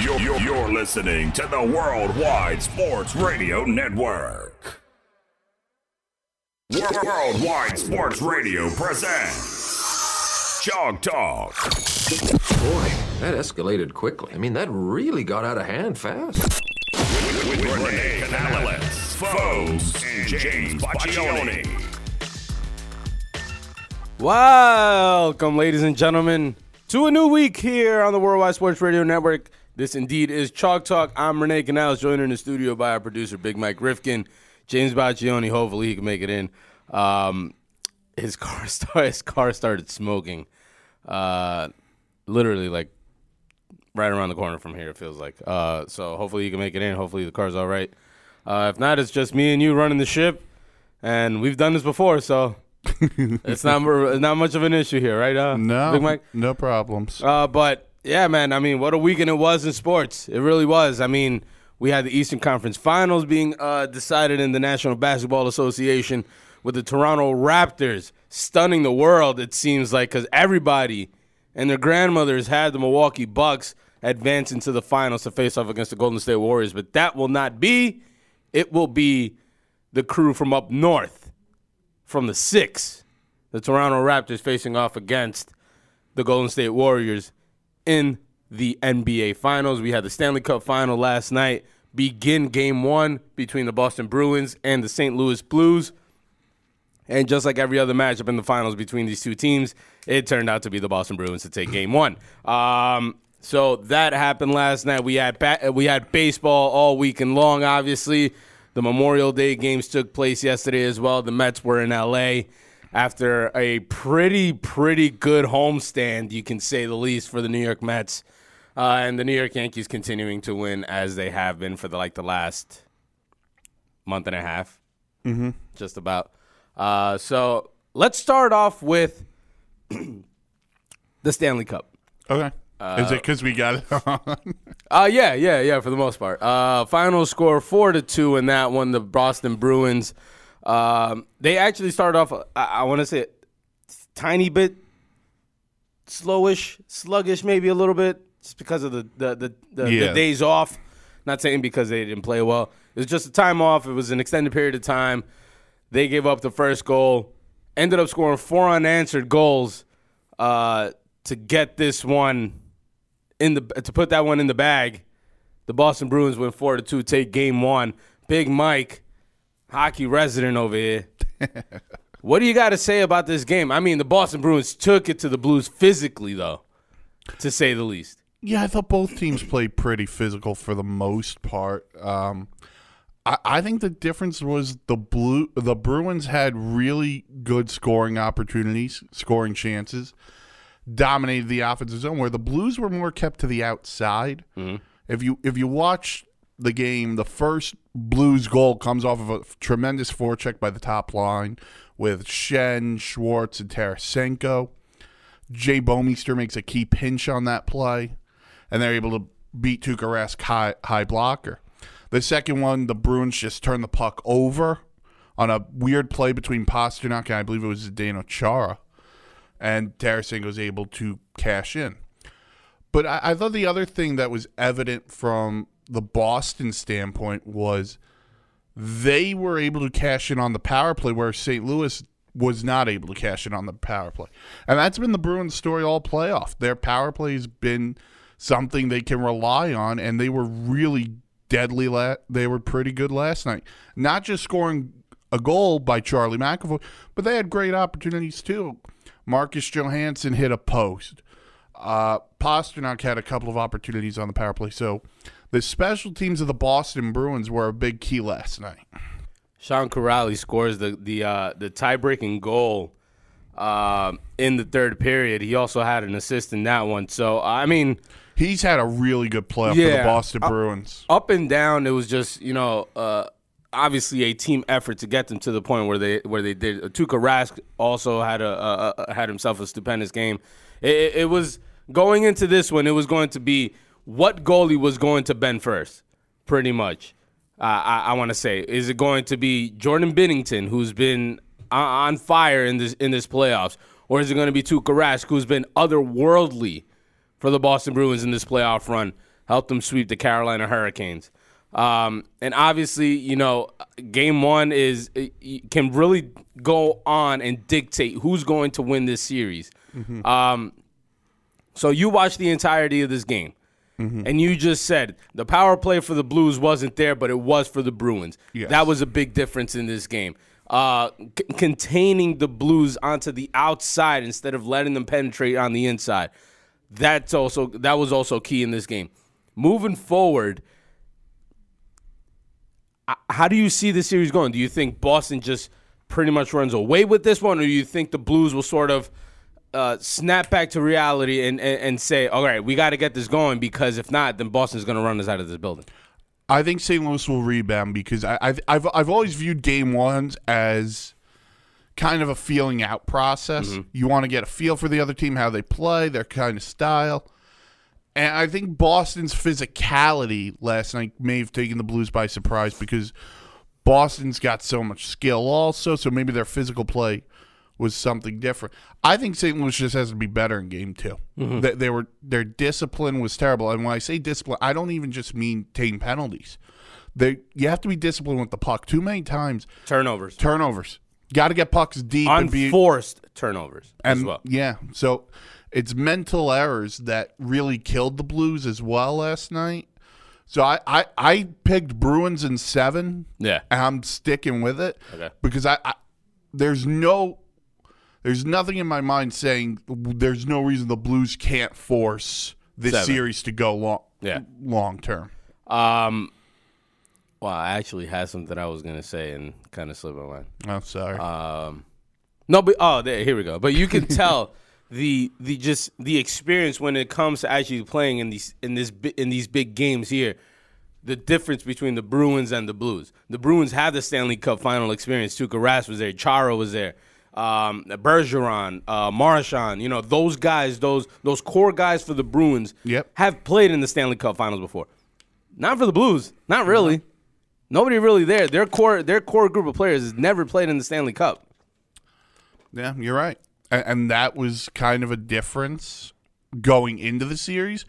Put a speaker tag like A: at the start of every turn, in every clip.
A: You're, you're, you're listening to the Worldwide Sports Radio Network. Worldwide Sports Radio presents Chalk Talk.
B: Boy, that escalated quickly. I mean, that really got out of hand fast.
A: With, with Renee Canales, Foes, and James Baccioni.
C: Welcome, ladies and gentlemen, to a new week here on the Worldwide Sports Radio Network. This indeed is Chalk Talk. I'm Renee Canales, joined in the studio by our producer, Big Mike Rifkin. James Baccioni, hopefully he can make it in. Um, his car start, his car started smoking, uh, literally like right around the corner from here. It feels like. Uh, so hopefully he can make it in. Hopefully the car's all right. Uh, if not, it's just me and you running the ship, and we've done this before, so it's not not much of an issue here, right? Uh,
D: No,
C: Big Mike.
D: no problems.
C: Uh, but yeah, man. I mean, what a weekend it was in sports. It really was. I mean, we had the Eastern Conference Finals being uh, decided in the National Basketball Association with the Toronto Raptors stunning the world. It seems like because everybody and their grandmothers had the Milwaukee Bucks advance into the finals to face off against the Golden State Warriors. But that will not be. It will be the crew from up north, from the six, the Toronto Raptors facing off against the Golden State Warriors in the NBA Finals. We had the Stanley Cup final last night begin game one between the Boston Bruins and the St. Louis Blues. And just like every other matchup in the finals between these two teams, it turned out to be the Boston Bruins to take game one. Um, so that happened last night. We had ba- we had baseball all weekend long. Obviously, the Memorial Day games took place yesterday as well. The Mets were in LA after a pretty pretty good homestand, you can say the least, for the New York Mets. Uh, and the New York Yankees continuing to win as they have been for the like the last month and a half, mm-hmm. just about. Uh, so let's start off with the Stanley Cup.
D: Okay. Uh, Is it because we got it on?
C: Uh, yeah, yeah, yeah. For the most part, uh, final score four to two in that one. The Boston Bruins. Um, they actually started off. I, I want to say, tiny bit slowish, sluggish, maybe a little bit, just because of the the the, the,
D: Yeah.
C: the days off. Not saying because they didn't play well. It was just a time off. It was an extended period of time. They gave up the first goal. Ended up scoring four unanswered goals uh, to get this one in the to put that one in the bag. The Boston Bruins went four to two, take game one. Big Mike, hockey resident over here. what do you got to say about this game? I mean, the Boston Bruins took it to the Blues physically, though, to say the least.
D: yeah, I thought both teams played pretty physical for the most part. Um, I, I think the difference was the blue. The Bruins had really good scoring opportunities, scoring chances, dominated the offensive zone. Where the Blues were more kept to the outside. If you if you watch the game, the first Blues goal comes off of a tremendous forecheck by the top line with Schenn, Schwartz, and Tarasenko. Jay Bouwmeester makes a key pinch on that play, and they're able to beat Tuukka Rask high, high blocker. The second one, the Bruins just turn the puck over on a weird play between Pastrnak and I believe it was Zdeno Chara, and Tarasenko was able to cash in. But I, I thought the other thing that was evident from the Boston standpoint was they were able to cash in on the power play where St. Louis was not able to cash in on the power play. And that's been the Bruins story all playoff. Their power play has been something they can rely on and they were really deadly la- they were pretty good last night. Not just scoring a goal by Charlie McAvoy, but they had great opportunities too. Marcus Johansson hit a post. Uh, Pastrnak had a couple of opportunities on the power play. So the special teams of the Boston Bruins were a big key last night.
C: Sean Kuraly scores the the uh, the tie breaking goal uh, in the third period. He also had an assist in that one. So I mean,
D: He's had a really good playoff for the Boston
C: Uh,
D: Bruins.
C: up and down, it was just you know uh, obviously a team effort to get them to the point where they where they did. Tuukka Rask also had a, a, a had himself a stupendous game. It, it was going into this one. It was going to be what goalie was going to bend first, pretty much. Uh, I, I want to say, is it going to be Jordan Binnington, who's been on, on fire in this in this playoffs, or is it going to be Tuukka Rask, who's been otherworldly? for the Boston Bruins in this playoff run. helped them sweep the Carolina Hurricanes. Um, and obviously, you know, game one is can really go on and dictate who's going to win this series.
D: Mm-hmm.
C: Um, so you watch the entirety of this game.
D: Mm-hmm.
C: And you just said the power play for the Blues wasn't there, but it was for the Bruins.
D: Yes.
C: That was a big difference in this game. Uh, c- containing the Blues onto the outside instead of letting them penetrate on the inside. That's also that was also key in this game. Moving forward, how do you see the series going? Do you think Boston just pretty much runs away with this one, or do you think the Blues will sort of uh, snap back to reality and, and, and say, all right, we got to get this going because if not, then Boston's going to run us out of this building?
D: I think St. Louis will rebound because I, I've, I've I've always viewed game ones as kind of a feeling out process. You want to get a feel for the other team, how they play, their kind of style. And I think Boston's physicality last night may have taken the Blues by surprise because Boston's got so much skill also, so maybe their physical play was something different. I think St. Louis just has to be better in game 2 mm-hmm. They, they were their discipline was terrible, and when I say discipline, I don't even just mean taking penalties. They you have to be disciplined with the puck. Too many times
C: Turnovers.
D: turnovers. Got to get pucks deep and be
C: Unforced turnovers as
D: and
C: well.
D: yeah. So it's mental errors that really killed the Blues as well last night. So I I, I picked Bruins in seven.
C: Yeah.
D: and I'm sticking with it
C: Okay.
D: because I, I there's no there's nothing in my mind saying there's no reason the Blues can't force this
C: Seven.
D: series to go long
C: Yeah.
D: long term.
C: Um, well, I actually had something I was going to say and kind of slipped my mind.
D: Oh, sorry.
C: Um, no, but oh, there, here we go. But you can tell the the just the experience when it comes to actually playing in these in this in these big games here. The difference between the Bruins and the Blues. The Bruins have the Stanley Cup final experience. Tuukka Rask was there. Chara was there. Um, Bergeron, uh, Marchand. You know those guys. Those those core guys for the Bruins.
D: Yep.
C: Have played in the Stanley Cup finals before. Not for the Blues. Not really. Nobody really there. Their core their core group of players has never played in the Stanley Cup.
D: Yeah, you're right. And, and that was kind of a difference going into the series.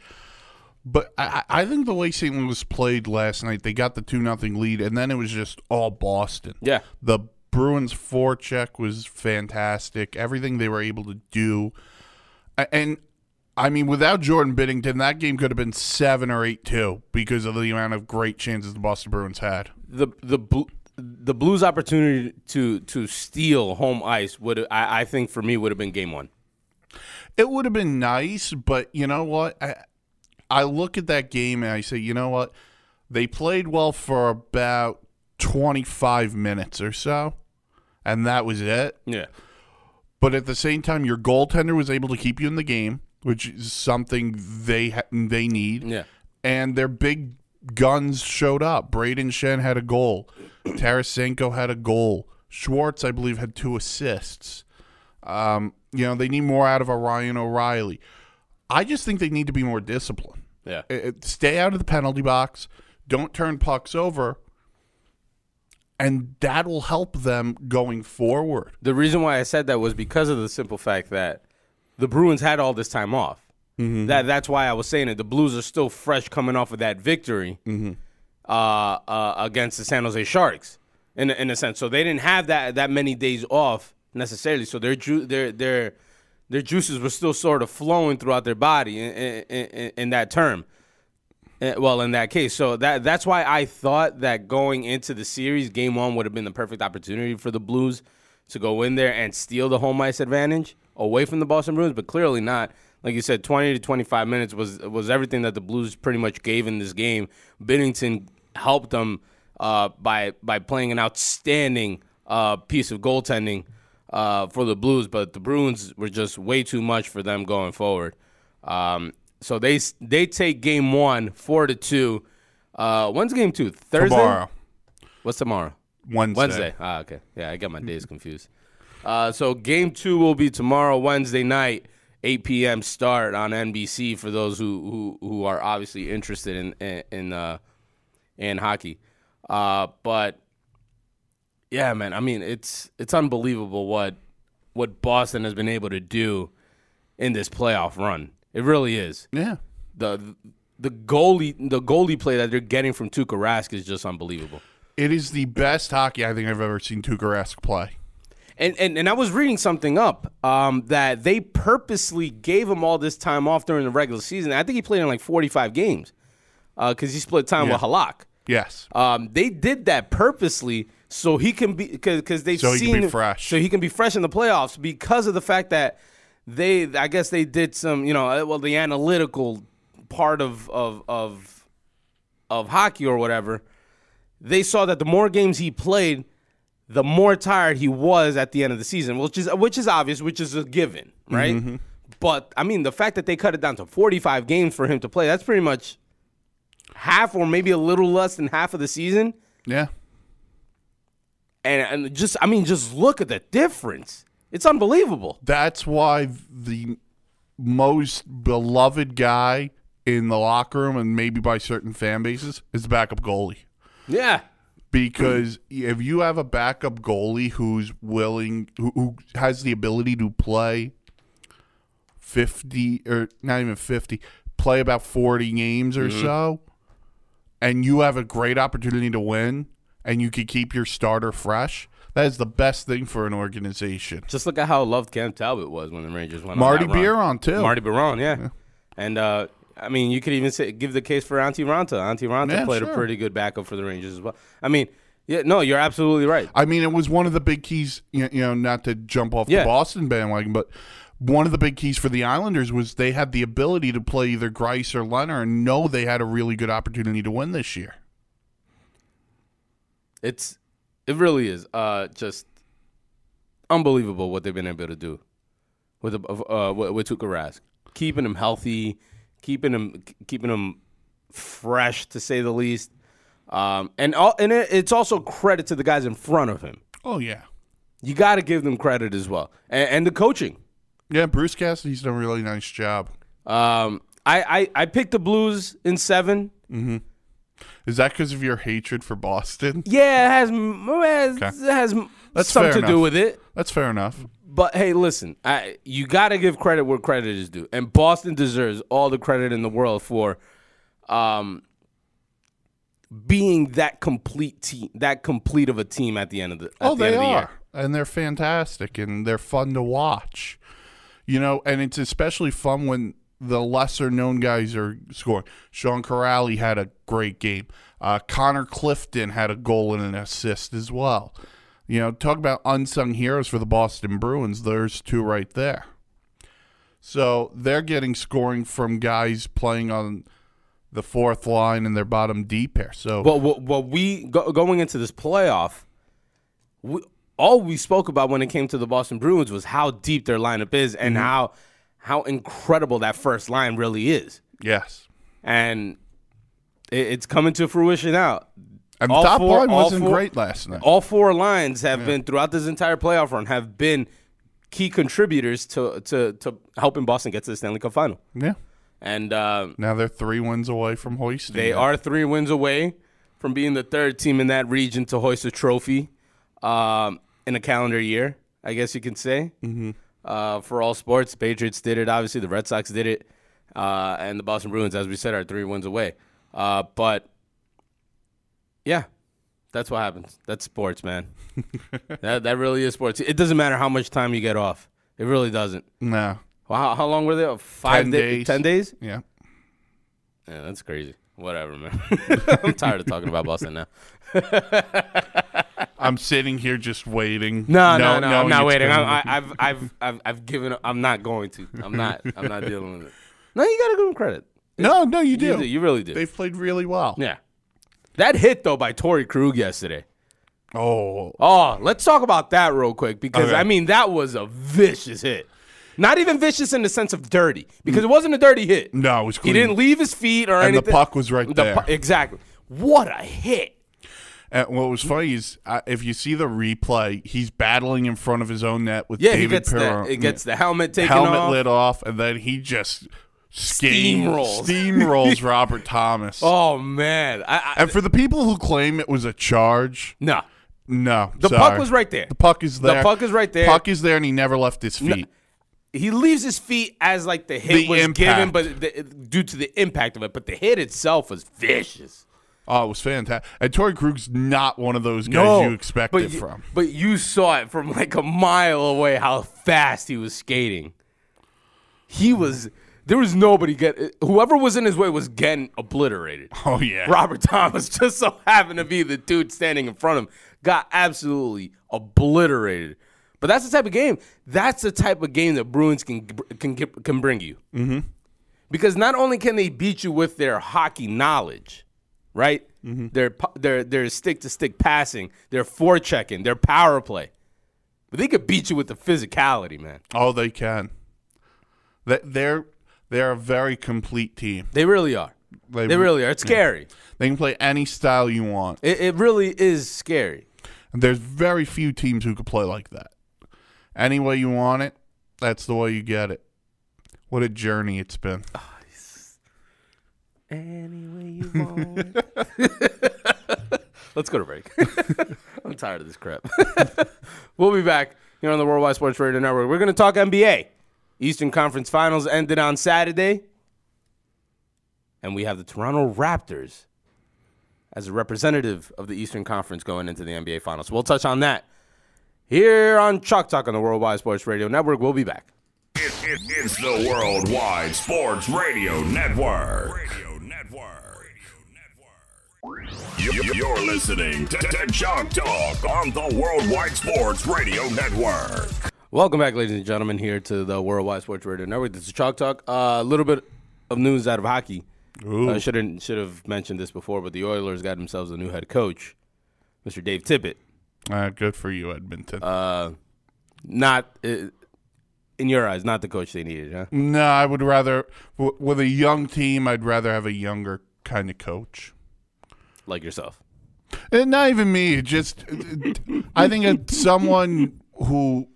D: But I, I think the way St. Louis played last night, they got the 2 nothing lead, and then it was just all Boston.
C: Yeah.
D: The Bruins forecheck was fantastic. Everything they were able to do. And, I mean, without Jordan Binnington, that game could have been 7 or 8 2 because of the amount of great chances the Boston Bruins had.
C: The the the Blues' opportunity to to steal home ice would I, I think for me would have been game one.
D: It would have been nice, but you know what? I, I look at that game and I say, you know what? They played well for about 25 minutes or so, and that was it.
C: Yeah.
D: But at the same time, your goaltender was able to keep you in the game, which is something they ha- they need.
C: Yeah.
D: And their big guns showed up. Brayden Schenn had a goal. Tarasenko had a goal. Schwartz, I believe, had two assists. Um, you know, they need more out of a Ryan O'Reilly. I just think they need to be more disciplined.
C: Yeah.
D: It- it- stay out of the penalty box. Don't turn pucks over. And that will help them going forward.
C: The reason why I said that was because of the simple fact that the Bruins had all this time off. That that's why I was saying it. The Blues are still fresh coming off of that victory uh, uh, against the San Jose Sharks, in a- in a sense. So they didn't have that that many days off necessarily. So their ju- their their their juices were still sort of flowing throughout their body in, in, in, in that term. Uh, well, in that case, so that that's why I thought that going into the series, game one would have been the perfect opportunity for the Blues to go in there and steal the home ice advantage away from the Boston Bruins, but clearly not. Like you said, twenty to twenty-five minutes was was everything that the Blues pretty much gave in this game. Binnington helped them uh, by by playing an outstanding uh, piece of goaltending uh, for the Blues, but the Bruins were just way too much for them going forward. Um, so they they take game one four to two. Uh, when's game two? Thursday.
D: Tomorrow,
C: What's tomorrow?
D: Wednesday.
C: Wednesday. Ah, okay. Yeah, I got my days confused. Uh, so game two will be tomorrow, Wednesday night, 8 p.m. start on NBC for those who who, who are obviously interested in in in, uh, in hockey. Uh, but yeah, man. I mean, it's it's unbelievable what what Boston has been able to do in this playoff run. It really is
D: Yeah.
C: the the goalie the goalie play that they're getting from Tuukka Rask is just unbelievable.
D: It is the best hockey I think I've ever seen Tuukka Rask play.
C: And, and and I was reading something up um, that they purposely gave him all this time off during the regular season. I think he played in like 45 games because he split time
D: Yeah.
C: with Halak.
D: Yes.
C: Um, they did that purposely so he can be because they've
D: So he
C: seen
D: can be fresh.
C: so he can be fresh in the playoffs because of the fact that they I guess they did some you know uh, well the analytical part of of of of hockey or whatever. They saw that the more games he played, the more tired he was at the end of the season, which is which is obvious, which is a given, right?
D: Mm-hmm.
C: But I mean, the fact that they cut it down to 45 games for him to play, that's pretty much half or maybe a little less than half of the season.
D: Yeah.
C: And, and just, I mean, just look at the difference. It's unbelievable.
D: That's why the most beloved guy in the locker room and maybe by certain fan bases is the backup goalie.
C: Yeah.
D: Because if you have a backup goalie who's willing, who, who has the ability to play 50 or not even 50, play about 40 games or mm-hmm. so, and you have a great opportunity to win and you can keep your starter fresh, that is the best thing for an organization.
C: Just look at how loved Cam Talbot was when the Rangers went
D: Marty
C: on.
D: Biron, too.
C: Marty Biron, yeah. And, uh, I mean, you could even say, give the case for Antti Raanta. Antti Raanta
D: Yeah,
C: played a pretty good backup for the Rangers as well. I mean, yeah, no, you're absolutely right.
D: I mean, it was one of the big keys, you you know, not to jump off
C: Yeah.
D: the Boston bandwagon, but one of the big keys for the Islanders was they had the ability to play either Greiss or Leonard and know they had a really good opportunity to win this year.
C: It's it really is uh just unbelievable what they've been able to do with the- uh with, with Tuukka Rask, keeping him healthy, keeping him keeping him fresh to say the least. Um, and all, and it, it's also credit to the guys in front of him.
D: Oh, yeah.
C: You got to give them credit as well, and, and the coaching.
D: Yeah, Bruce Cassidy's done a really nice job.
C: Um, I, I I picked the Blues in seven.
D: Is that because of your hatred for Boston?
C: Yeah, it has it has, it has
D: That's
C: something to do with it.
D: That's fair enough.
C: But hey, listen, I, you got to give credit where credit is due, and Boston deserves all the credit in the world for um, being that complete team, that complete of a team at the end of the.
D: Oh,
C: the
D: they
C: end of the
D: are.
C: year.
D: And they're fantastic and they're fun to watch. You know, and it's especially fun when the lesser known guys are scoring. Sean Kuraly had a great game. Uh, Connor Clifton had a goal and an assist as well. You know, talk about unsung heroes for the Boston Bruins. There's two right there. So they're getting scoring from guys playing on the fourth line and their bottom deep pair. So
C: Well, what, what we go, going into this playoff, we, all we spoke about when it came to the Boston Bruins was how deep their lineup is and
D: Mm-hmm.
C: how how incredible that first line really is,
D: yes.
C: and it, it's coming to fruition now.
D: And the
C: All
D: top
C: four-
D: line wasn't
C: four-
D: great last night.
C: All four lines have been throughout this entire playoff run have been key contributors to to to helping Boston get to the Stanley Cup final.
D: Yeah.
C: And uh,
D: Now they're three wins away from hoisting.
C: they
D: it.
C: are three wins away from being the third team in that region to hoist a trophy um, in a calendar year. I guess you can say. Mm-hmm. Uh, for all sports, Patriots did it. Obviously, the Red Sox did it, uh, and the Boston Bruins, as we said, are three wins away. Uh, but yeah, that's what happens. That's sports, man. that that really is sports. It doesn't matter how much time you get off. It really doesn't.
D: No.
C: Well, how, how long were they? Five
D: Ten
C: da-
D: days.
C: Ten days?
D: Yeah.
C: Yeah, that's crazy. Whatever, man. I'm tired of talking about Boston now.
D: I'm sitting here just waiting.
C: No, no, no.
D: knowing
C: I'm not waiting. I, I, I've, I've, I've, I've given. up. I'm not going to. I'm not. I'm not dealing with it. No, you gotta give them credit.
D: no, no, you
C: You,
D: do.
C: do. you really do.
D: They've played really well.
C: yeah. That hit though by Torrey Krug yesterday.
D: Oh,
C: Oh, let's talk about that real quick because
D: Okay.
C: I mean that was a vicious hit. Not even vicious in the sense of dirty because it wasn't a dirty hit.
D: no, it was
C: cool.
D: He
C: didn't leave his feet or
D: And the puck was right
C: The
D: there.
C: pu- exactly. What a hit.
D: And what was funny is uh, if you see the replay, he's battling in front of his own net with
C: Yeah,
D: David
C: he gets
D: Perron.
C: the it gets the helmet taken
D: helmet
C: off.
D: lit off, and then he just steam-
C: Steamrolls.
D: steamrolls Robert Thomas.
C: Oh man, I, I,
D: And for the people who claim it was a charge,
C: no.
D: no,
C: The
D: sorry.
C: puck was right there.
D: The puck is there.
C: The puck is right there.
D: Puck is there, and he never left his feet.
C: he leaves his feet as like the hit
D: The
C: was given, but the, due to the impact of it. But the hit itself was vicious.
D: Oh, it was fantastic. And Torrey Krug's not one of those guys you expect it
C: you-
D: from.
C: But you saw it from like a mile away how fast he was skating. He was. There was nobody get. Whoever was in his way was getting obliterated.
D: Oh yeah.
C: Robert Thomas just so happened to be the dude standing in front of him. Got absolutely obliterated. But that's the type of game. That's the type of game that Bruins can can can bring you. Mm-hmm. Because not only can they beat you with their hockey knowledge, right? Mm-hmm. they're they're their their stick to stick passing, their forechecking. They're power play, but they could beat you with the physicality, man.
D: Oh, they can. They- They're they're a very complete team.
C: They really are.
D: They,
C: They really are. It's scary.
D: They can play any style you want.
C: It, it really is scary.
D: And there's very few teams who could play like that. Any way you want it, that's the way you get it. What a journey it's been.
C: Ah, Any way you want. Let's go to break. I'm tired of this crap. we'll be back here on the Worldwide Sports Radio Network. We're going to talk NBA. Eastern Conference Finals ended on Saturday. And we have the Toronto Raptors as a representative of the Eastern Conference going into the NBA Finals. We'll touch on that here on Chalk Talk on the Worldwide Sports Radio Network. We'll be back.
A: It, it, it's the Worldwide Sports Radio Network. Radio Network. You, you're listening to, to Junk Talk on the Worldwide Sports Radio Network.
C: Welcome back, ladies and gentlemen, here to the Worldwide Sports Radio Network. This is Chalk Talk. Uh, A little bit of news out of hockey. I should have should have mentioned this before, but the Oilers got themselves a new head coach, Mr. Dave Tippett.
D: Uh, good for you, Edmonton.
C: Uh, not uh, in your eyes, not the coach they needed, huh?
D: no, I would rather w- with a young team. I'd rather have a younger kind of coach.
C: Like yourself.
D: And not even me. Just I think it's someone who.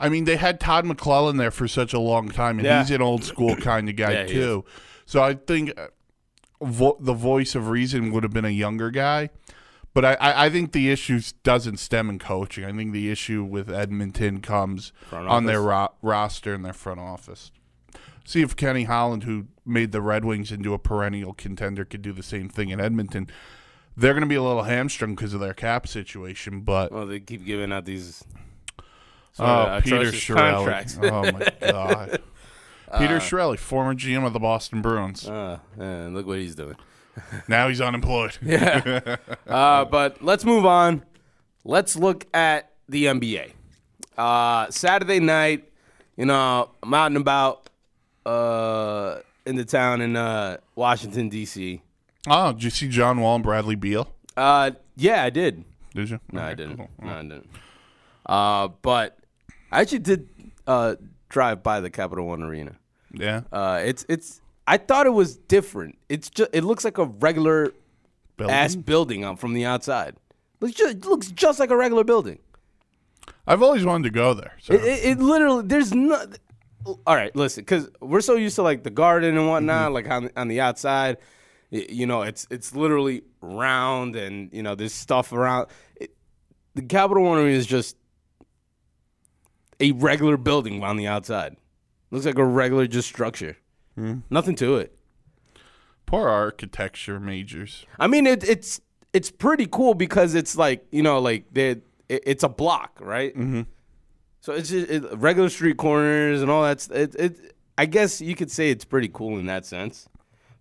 D: I mean, they had Todd McLellan there for such a long time, and
C: Yeah.
D: he's an old school kind of guy
C: Yeah,
D: too. So I think uh, vo- the voice of reason would have been a younger guy. But I, I, I think the issue doesn't stem in coaching. I think the issue with Edmonton comes on their ro- roster and their front office. See if Kenny Holland, who made the Red Wings into a perennial contender, could do the same thing in Edmonton. They're going to be a little hamstrung because of their cap situation, but
C: Well, they keep giving out these sort
D: oh, Peter
C: atrocious
D: Chiarelli.
C: contracts.
D: oh my god, Peter Chiarelli, former GM of the Boston Bruins.
C: Uh, and look what he's doing.
D: now he's unemployed.
C: Uh, but let's move on. Let's look at the NBA. Uh, Saturday night, you know, I'm out and about uh, in the town in uh, Washington, D.C.
D: Oh, did you see John Wall and Bradley Beal?
C: Uh, yeah, I did.
D: Did you?
C: No, I didn't.
D: cool.
C: No, I didn't. Uh, but I actually did uh, drive by the Capital One Arena.
D: Yeah,
C: Uh, it's it's. I thought it was different. It's just it looks like a regular
D: Building?
C: ass building out from the outside. Looks just it looks just like a regular building.
D: I've always wanted to go there. So.
C: It, it, it literally there's no. All right, listen, because we're so used to like the garden and whatnot, like on on the outside. You know, it's it's literally round, and you know there's stuff around. It, the Capital One Arena is just a regular building on the outside. Looks like a regular just structure. Nothing to it.
D: Poor architecture majors.
C: I mean, it, it's it's pretty cool because it's like you know, like they it, it's a block, right? Mm-hmm. So it's just it, regular street corners and all that. It, it I guess you could say it's pretty cool in that sense,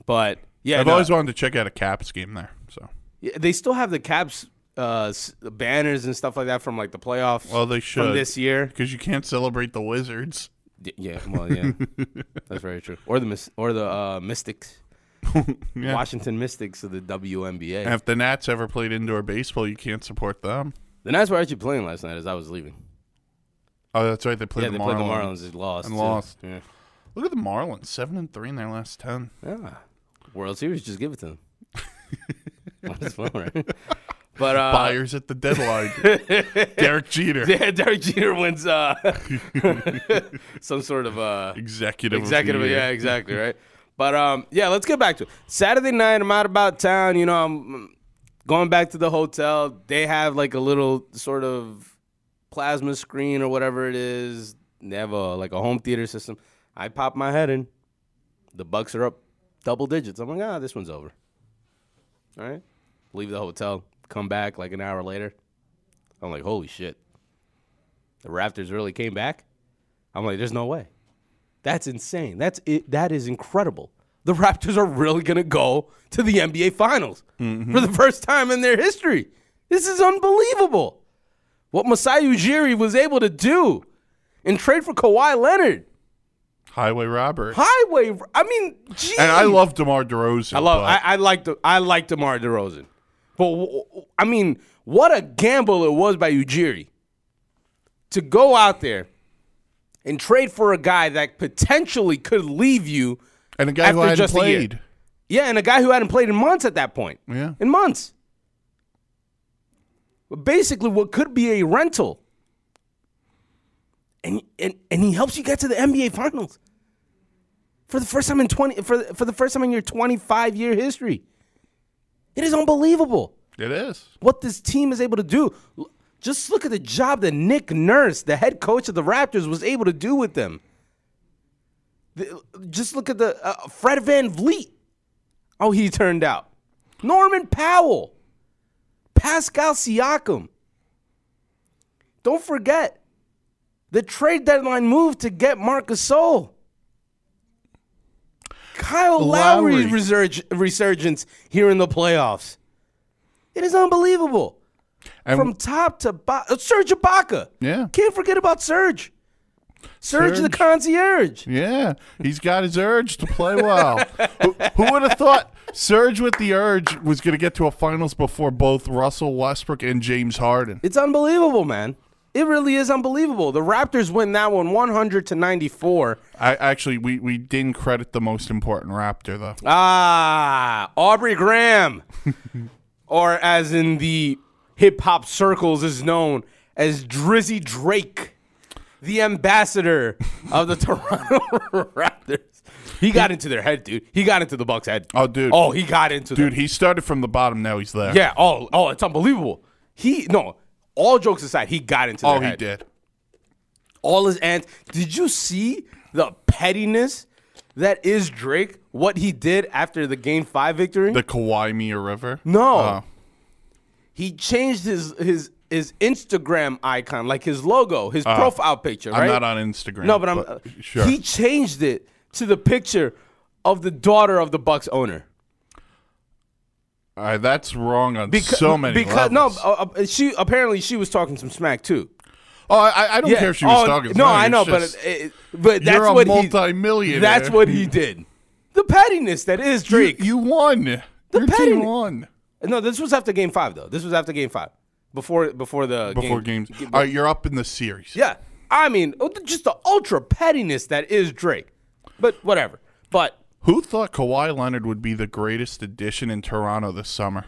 C: but yeah,
D: I've
C: no,
D: always wanted to check out a Caps game there. So,
C: yeah, they still have the Caps uh, banners and stuff like that from like the playoffs.
D: well, they should
C: from this year.
D: because you can't celebrate the Wizards.
C: Yeah, well, yeah, that's very true. Or the or the uh, Mystics,
D: Yeah.
C: Washington Mystics of the WNBA.
D: And if the Nats ever played indoor baseball, you can't support them.
C: the Nats were actually playing last night as I was leaving.
D: Oh, that's right. They played
C: yeah,
D: the
C: they
D: Marlins.
C: played the Marlins. They lost.
D: And
C: too.
D: lost.
C: Yeah.
D: Look at the Marlins, seven and three in their last ten.
C: yeah. World Series, just give it to them. Might as well, right? But uh,
D: Buyers at the deadline. Derek Jeter,
C: yeah, Derek Jeter wins uh, some sort of uh,
D: executive. of
C: executive.
D: year.
C: Yeah, exactly, right. But um, yeah, let's get back to it. Saturday night, I'm out about town. You know, I'm going back to the hotel. They have like a little sort of plasma screen or whatever it is They have a like a home theater system. I pop my head in. The Bucks are up double digits. I'm like, ah, this one's over. All right. Leave the hotel. Come back like an hour later. I'm like, holy shit. The Raptors really came back. I'm like, there's no way. That's insane. That's it. That is incredible. The Raptors are really gonna go to the NBA Finals for the first time in their history. This is unbelievable. What Masai Ujiri was able to do and trade for Kawhi Leonard.
D: Highway robbery.
C: Highway. I mean, geez.
D: And I love DeMar DeRozan.
C: I love. I, I like the. I like DeMar DeRozan, but I mean, what a gamble it was by Ujiri to go out there and trade for a guy that potentially could leave you.
D: and a guy who hadn't
C: just a year.
D: played.
C: Yeah, and a guy who hadn't played in months at that point.
D: Yeah.
C: in months. Basically, what could be a rental, and and and he helps you get to the NBA Finals for the first time in twenty for for the first time in your twenty five year history. It is unbelievable
D: It is.
C: what this team is able to do. Just look at the job that Nick Nurse, the head coach of the Raptors, was able to do with them. The- just look at the uh, Fred VanVleet. Oh, he turned out. Norman Powell, Pascal Siakam. Don't forget the trade deadline move to get Marcus Sol. Kyle Lowry's
D: Lowry.
C: resurg- resurgence here in the playoffs. It is unbelievable.
D: And
C: From top to bottom. Serge Ibaka.
D: Yeah.
C: Can't forget about Serge. Serge, the concierge.
D: yeah, he's got his urge to play well. who, who would have thought Serge with the urge was going to get to a finals before both Russell Westbrook and James Harden?
C: It's unbelievable, man. It really is unbelievable. The Raptors win that one 100 to 94.
D: I actually we we didn't credit the most important Raptor though.
C: Ah, Aubrey Graham. or as in the hip hop circles is known as Drizzy Drake, the ambassador of the Toronto Raptors. He got into their head, dude. He got into the Bucks' head.
D: Oh, dude.
C: Oh, he got into
D: Dude,
C: them.
D: he started from the bottom. Now he's there.
C: Yeah. Oh, oh, it's unbelievable. He no. All jokes aside, he got into.
D: The.
C: Oh,
D: he
C: head.
D: did.
C: all his ants. Did you see the pettiness that is Drake? What he did after the Game Five victory?
D: The Kawhi Mia River.
C: no,
D: Oh.
C: he changed his his his Instagram icon, like his logo, his profile picture.
D: I'm
C: right?
D: not on Instagram.
C: No, but I'm. uh,
D: sure.
C: He changed it to the picture of the daughter of the Bucks owner.
D: All right, that's wrong on
C: Because,
D: so many
C: because
D: levels.
C: no, uh, uh, she apparently she was talking some smack too.
D: oh, I, I don't care if she was
C: oh,
D: talking.
C: No,
D: smack,
C: I know,
D: just-
C: but it, but that's
D: you're a
C: what he. That's what he did. The pettiness that is Drake.
D: you won. The Your
C: pettiness.
D: won
C: no, this was after Game Five though. This was after Game Five, before before the
D: before
C: game.
D: games. All right, you're up in the series.
C: Yeah, I mean, oh, just the ultra pettiness that is Drake. But whatever. But
D: Who thought Kawhi Leonard would be the greatest addition in Toronto this summer?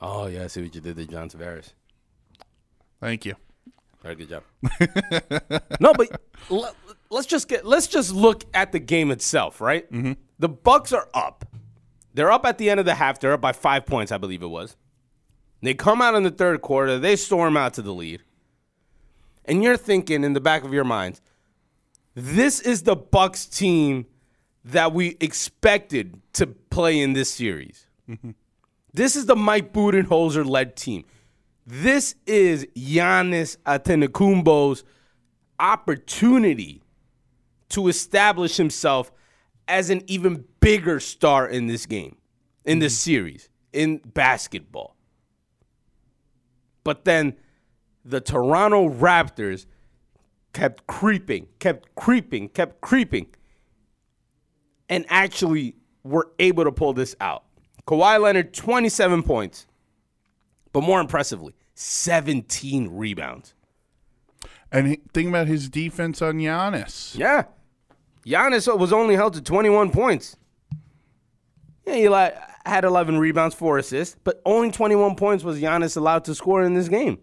C: oh yeah, I see what you did there, John Tavares.
D: Thank you.
C: Very good job. no, but let, us just get let's just look at the game itself, right? Mm-hmm. The Bucks are up. They're up at the end of the half. They're up by five points, I believe it was. They come out in the third quarter. They storm out to the lead, and you're thinking in the back of your mind, this is the Bucks team that we expected to play in this series. Mm-hmm. This is the Mike Budenholzer led team. This is Giannis Antetokounmpo's opportunity to establish himself as an even bigger star in this game, in this mm-hmm. series, in basketball. But then the Toronto Raptors kept creeping, kept creeping, kept creeping, and actually were able to pull this out. Kawhi Leonard, 27 points, but more impressively, 17 rebounds.
D: And think about his defense on Giannis.
C: Yeah. Giannis was only held to 21 points. Yeah, he li- had 11 rebounds, four assists, but only 21 points was Giannis allowed to score in this game.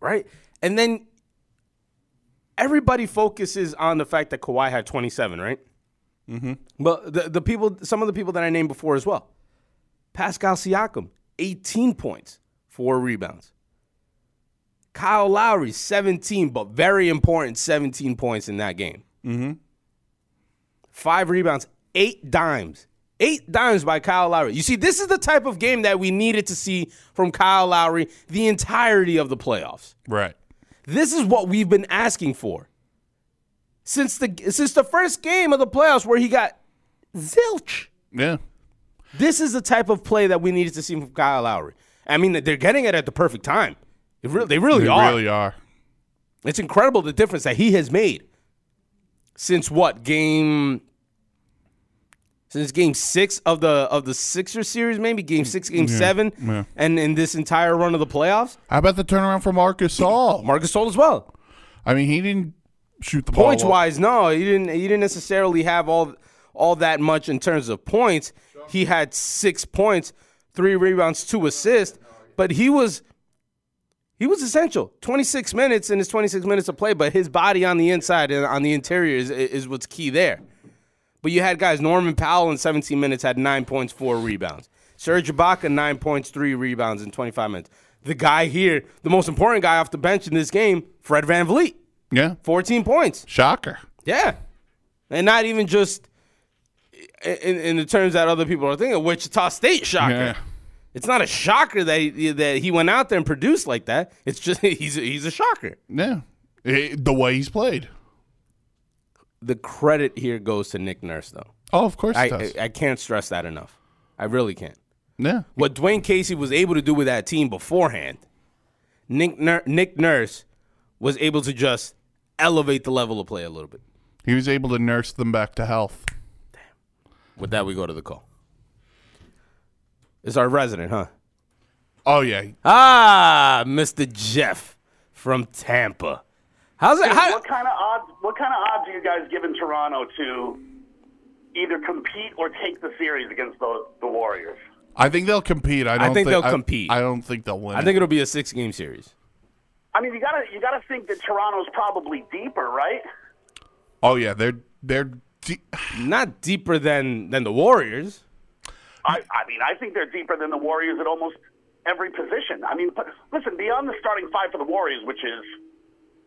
C: Right? And then everybody focuses on the fact that Kawhi had 27, right? Mm-hmm. But the, the people, some of the people that I named before as well. Pascal Siakam, 18 points, four rebounds. Kyle Lowry, 17, but very important 17 points in that game. Mm-hmm. Five rebounds, eight dimes. Eight dimes by Kyle Lowry. You see, this is the type of game that we needed to see from Kyle Lowry the entirety of the playoffs.
D: Right.
C: This is what we've been asking for since the since the first game of the playoffs where he got zilch.
D: Yeah.
C: This is the type of play that we needed to see from Kyle Lowry. I mean, they're getting it at the perfect time. They really, they really
D: They
C: are.
D: really are.
C: It's incredible the difference that he has made since what game? Since game six of the of the Sixer series, maybe game six, game seven,
D: yeah.
C: and in this entire run of the playoffs,
D: How about the turnaround for Marcus All?
C: Marcus Gasol as well.
D: I mean, he didn't shoot the ball.
C: Points
D: well.
C: wise, no, he didn't. He didn't necessarily have all all that much in terms of points. He had six points, three rebounds, two assists, but he was he was essential. Twenty six minutes in his twenty six minutes of play, but his body on the inside and on the interior is is what's key there. But you had guys. Norman Powell in seventeen minutes had nine points, four rebounds. Serge Ibaka nine points, three rebounds in twenty five minutes. The guy here, the most important guy off the bench in this game, Fred VanVleet,
D: Yeah.
C: fourteen points.
D: Shocker.
C: Yeah, and not even just in, in the terms that other people are thinking. Wichita State shocker.
D: Yeah.
C: It's not a shocker that he, that he went out there and produced like that. It's just he's a, he's a shocker.
D: Yeah. Eh, the way he's played.
C: The credit here goes to Nick Nurse, though.
D: Oh, of course
C: I,
D: does.
C: I I can't stress that enough. I really can't.
D: yeah.
C: What Dwayne Casey was able to do with that team beforehand, Nick Nur- Nick Nurse was able to just elevate the level of play a little bit.
D: He was able to nurse them back to health. Damn.
C: With that, we go to the call. It's our resident, huh?
D: Oh, yeah.
C: Ah, Mr. Jeff from Tampa. How's it? How,
E: what kind of odds? What kind of odds are you guys giving Toronto to either compete or take the series against the, the Warriors?
D: I think they'll compete. I don't
C: think they'll
D: I-
C: compete.
D: I, don't think they'll win.
C: I think it'll be a six-game series.
E: I mean, you gotta you gotta think that Toronto's probably deeper, right?
D: Oh yeah, they're they're. De-
C: Not deeper than than the Warriors.
E: I, I mean, I think they're deeper than the Warriors at almost every position. I mean, but listen, beyond the starting five for the Warriors, which is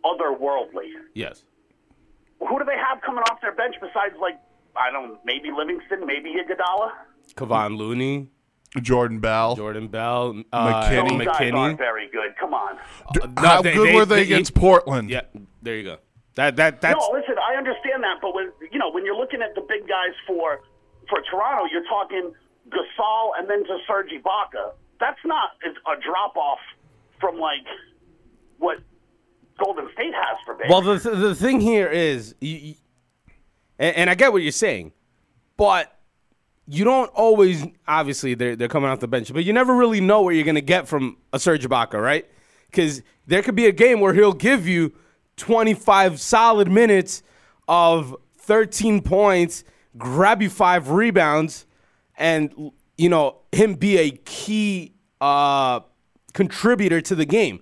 E: otherworldly,
C: Yes.
E: Who do they have coming off their bench besides like I don't maybe Livingston, maybe Iguodala?
C: Kevon Looney,
D: Jordan Bell.
C: Jordan Bell, uh,
D: McKinnie.
E: Those guys
C: McKinnie.
E: aren't very good. Come on.
D: How
C: they-
D: good
C: they-
D: were they,
C: they-
D: against Portland?
C: Yeah, there you go. That that that's
E: no, listen, I understand that, but when you know when you're looking at the big guys for for Toronto, you're talking Gasol and then to Serge Ibaka. That's not a drop off from like what Golden State has for big.
C: Well, the th- the thing here is, you, you- and, I get what you're saying, but you don't always. Obviously, they're they're coming off the bench, but you never really know what you're gonna get from a Serge Ibaka, right? Because there could be a game where he'll give you 25 solid minutes of 13 points, grab you five rebounds, and you know him be a key uh, contributor to the game,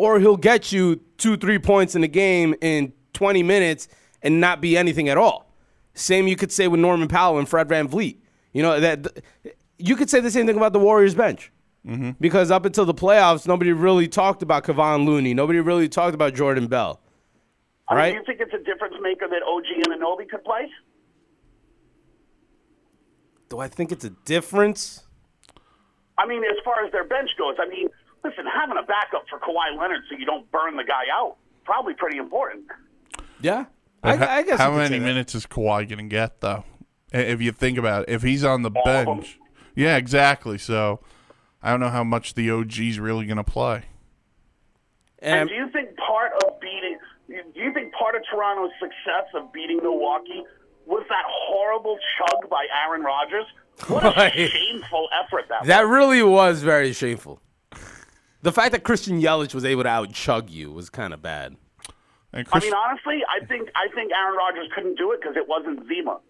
C: or he'll get you two, three points in the game in 20 minutes and not be anything at all. Same you could say with Norman Powell and Fred VanVleet. You know that you could say the same thing about the Warriors bench. Mm-hmm. Because up until the playoffs, nobody really talked about Kevon Looney. Nobody really talked about Jordan Bell.
E: I mean,
C: right?
E: do you think it's a difference maker that OG Anunoby could play?
C: Do I think it's a difference?
E: I mean, as far as their bench goes, I mean, listen, having a backup for Kawhi Leonard so you don't burn the guy out probably pretty important.
C: Yeah. I,
D: How-
C: I guess
D: How
C: you could say
D: many minutes is Kawhi going to get though? If you think about it, if he's on the
E: of them.
D: bench, yeah, exactly. So I don't know how much the OG's really going to play.
E: And
C: And
E: do you think part of beating, do you think part of Toronto's success of beating Milwaukee was that horrible chug by Aaron Rodgers? What a
C: Right.
E: shameful effort that,
C: that
E: was.
C: really was very shameful. The fact that Christian Yelich was able to out chug you was kind of bad.
D: And
E: I mean, honestly, I think I think Aaron Rodgers couldn't do it because it wasn't Zima.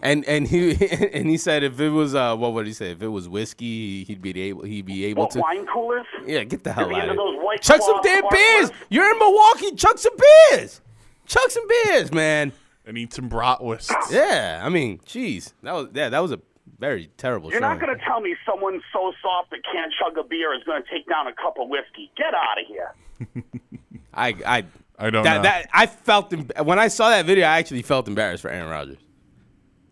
C: And and he and he said if it was uh what would he say if it was whiskey he'd be able he'd be able
E: What
C: to
E: wine coolers?
C: yeah get the hell
E: the
C: out of
E: of
C: here
E: those White
C: chug some damn beers
E: sparklers?
C: you're in Milwaukee chug some beers chug some beers man
D: and eat some bratwursts.
C: yeah I mean jeez that was yeah that was a Very terrible.
E: You're not going to tell me someone so soft that can't chug a beer is going to take down a cup of whiskey. Get out of here.
C: I I
D: I don't
C: that,
D: know.
C: that I felt em- when I saw that video. I actually felt embarrassed for Aaron Rodgers.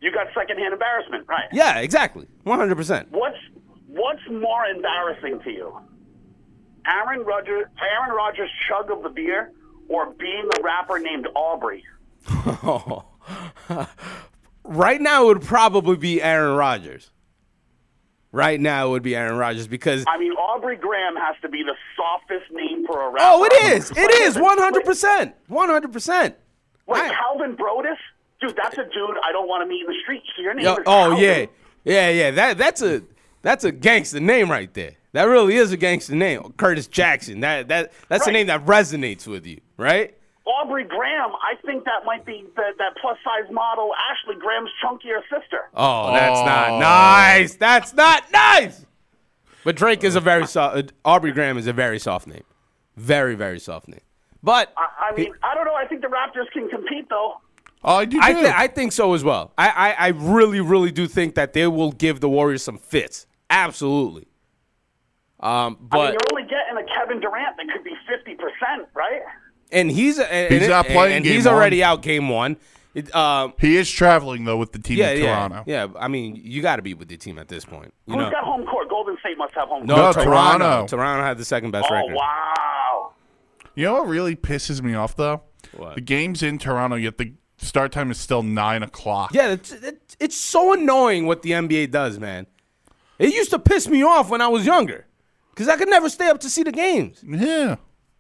E: You got secondhand embarrassment, right?
C: Yeah, exactly. One hundred percent.
E: What's what's more embarrassing to you? Aaron Rodgers, Aaron Rodgers' chug of the beer, or being a rapper named Aubrey?
C: Right now, it would probably be Aaron Rodgers. Right now, it would be Aaron Rodgers because
E: I mean, Aubrey Graham has to be the softest name for a rapper.
C: oh, it is, it is
E: like-
C: one hundred percent, one hundred percent.
E: Like Calvin Broadus, dude, that's a dude I don't want to meet in the street. Your name
C: Yo,
E: is
C: oh
E: Calvin.
C: yeah, yeah, yeah. That that's a that's a gangster name right there. That really is a gangster name, Curtis Jackson. That that that's a name that resonates with you, right?
E: Aubrey Graham, I think that might be the, that plus size model Ashley Graham's chunkier sister.
C: Oh, that's
D: Oh.
C: not nice. That's not nice. But Drake is a very soft. Aubrey Graham is a very soft name, very very soft name. But
E: I, I mean, I don't know. I think the Raptors can compete though.
D: oh, I do.
C: I, th- I think so as well. I, I, I really, really do think that they will give the Warriors some fits. Absolutely. Um,
E: I mean,
C: but
E: you're only getting a Kevin Durant that could be fifty percent, right?
C: And he's and,
D: He's
C: and-
D: not playing
C: and
D: game
C: he's
D: one.
C: already out game one. It, um,
D: he is traveling though with the team
C: yeah,
D: in
C: yeah,
D: Toronto.
C: yeah. I mean, you got to be with the team at this point. You
E: Who's
C: know,
E: got home court? Golden State must have home
C: no,
D: No.
C: Toronto.
D: Toronto.
C: Toronto had the second best
E: Oh
C: record.
E: wow!
D: You know what really pisses me off though?
C: What?
D: The game's in Toronto, yet the start time is still nine o'clock.
C: Yeah, it's, it's, it's so annoying what the NBA does, man. It used to piss me off when I was younger because I could never stay up to see the games.
D: Yeah,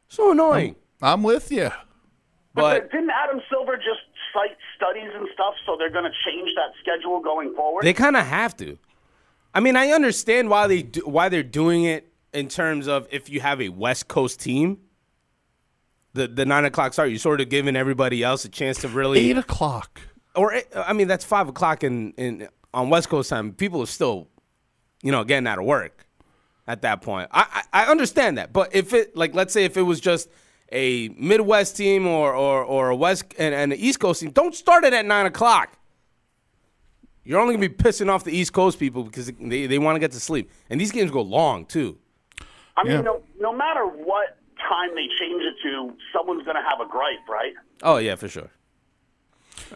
C: So annoying.
D: I'm with you.
C: But
E: didn't Adam Silver just cite studies and stuff? So they're going to change that schedule going forward.
C: They kind of have to. I mean, I understand why they do, why they're doing it in terms of if you have a West Coast team, the the nine o'clock start, you're sort of giving everybody else a chance to really.
D: Eight o'clock.
C: Or eh, I mean, that's five o'clock in, in on West Coast time. People are still, you know, getting out of work at that point. I, I I understand that, but if it like let's say if it was just a Midwest team or or, or a West and, and an East Coast team, don't start it at nine o'clock. You're only gonna be pissing off the East Coast people because they, they want to get to sleep, and these games go long too.
E: I mean,
D: Yeah.
E: no, no matter what time they change it to, someone's going to have a gripe, right?
C: Oh yeah, for sure.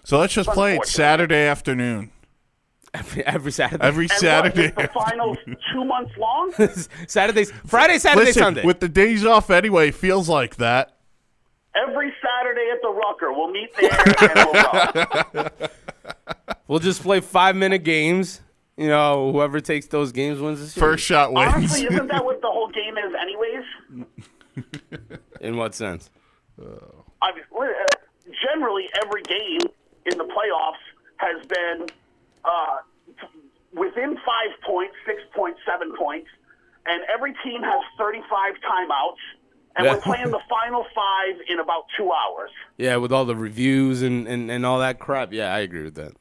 D: So let's just play it Saturday afternoon.
C: Every, every Saturday,
D: Every
E: And
D: Saturday.
E: what, is the finals two months long?
C: Saturdays, Friday, Saturday,
D: Listen,
C: Sunday.
D: with the days off anyway, feels like that.
E: Every Saturday at the Rucker, we'll meet there and we'll go.
C: We'll just play five minute games. You know, whoever takes those games wins the series.
D: First shot wins.
E: Honestly, isn't that what the whole game is, anyways?
C: In what sense?
E: I mean, uh, generally, every game in the playoffs has been uh, within five points, six points, seven points, and every team has 35 timeouts, and
C: Yeah.
E: we're playing the final five in about two hours.
C: Yeah, with all the reviews and, and, and all that crap. Yeah, I agree with that.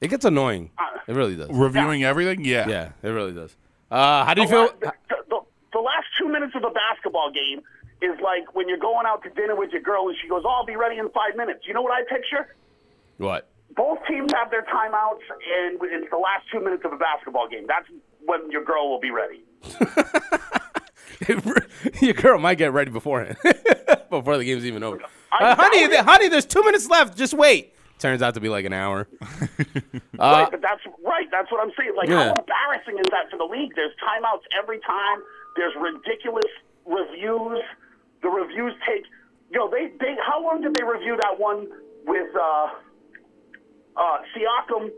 C: It gets annoying. It really does.
D: Reviewing everything? Yeah.
C: Yeah, it really does. Uh, how do you
E: The,
C: feel?
E: la- the, the, the last two minutes of a basketball game is like when you're going out to dinner with your girl and she goes, oh, I'll be ready in five minutes. You know what I picture?
C: What?
E: Both teams have their timeouts, and it's the last two minutes of a basketball game. That's when your girl will be ready.
C: Your girl might get ready beforehand, before the game's even over. Uh, honey, th- honey, there's two minutes left. Just wait. Turns out to be like an hour.
E: right, but that's right. That's what I'm saying. Like,
C: Yeah.
E: how embarrassing is that for the league? There's timeouts every time. There's ridiculous reviews. The reviews take. Yo, they they. How long did they review that one with uh, uh, Siakam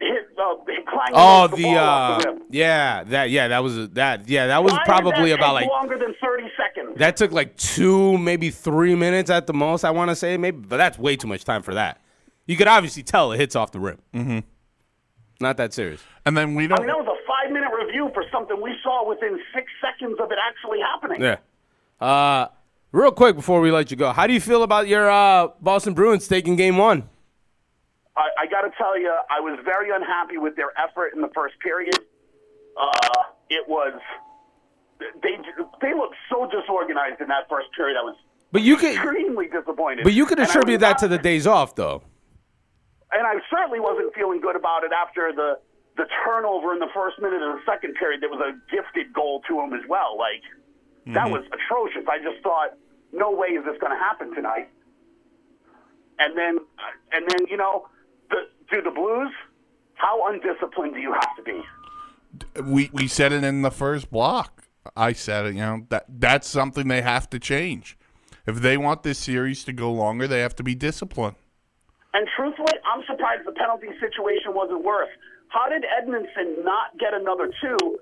E: hit uh, hit
C: Oh,
E: the,
C: the
E: ball
C: uh,
E: off the rim?
C: yeah, that yeah, that was that yeah, that was
E: Why
C: probably
E: that
C: about like
E: longer than 30 seconds.
C: that took like two, maybe three minutes at the most. I want to say maybe, but that's way too much time for that. You could obviously tell it hits off the rim. Mm-hmm. Not that serious.
D: And then we
E: I
D: don't.
E: mean, that was a five minute review for something we saw within six seconds of it actually happening.
C: Yeah. Uh, real quick before we let you go, how do you feel about your uh, Boston Bruins taking Game One?
E: I, I got to tell you, I was very unhappy with their effort in the first period. Uh, it was they they looked so disorganized in that first period. I was
C: But you could,
E: extremely disappointed.
C: but you could
E: And I was
C: attribute that to the days off, though.
E: And I certainly wasn't feeling good about it after the the turnover in the first minute of the second period that was a gifted goal to him as well. Like that was atrocious. I just thought, no way is this going to happen tonight. And then, and then you know, do the Blues. How undisciplined do you have to be?
D: We we said it in the first block. I said it. You know that that's something they have to change. If they want this series to go longer, they have to be disciplined.
E: And truthfully, I'm surprised the penalty situation wasn't worse. How did Edmundson not get another two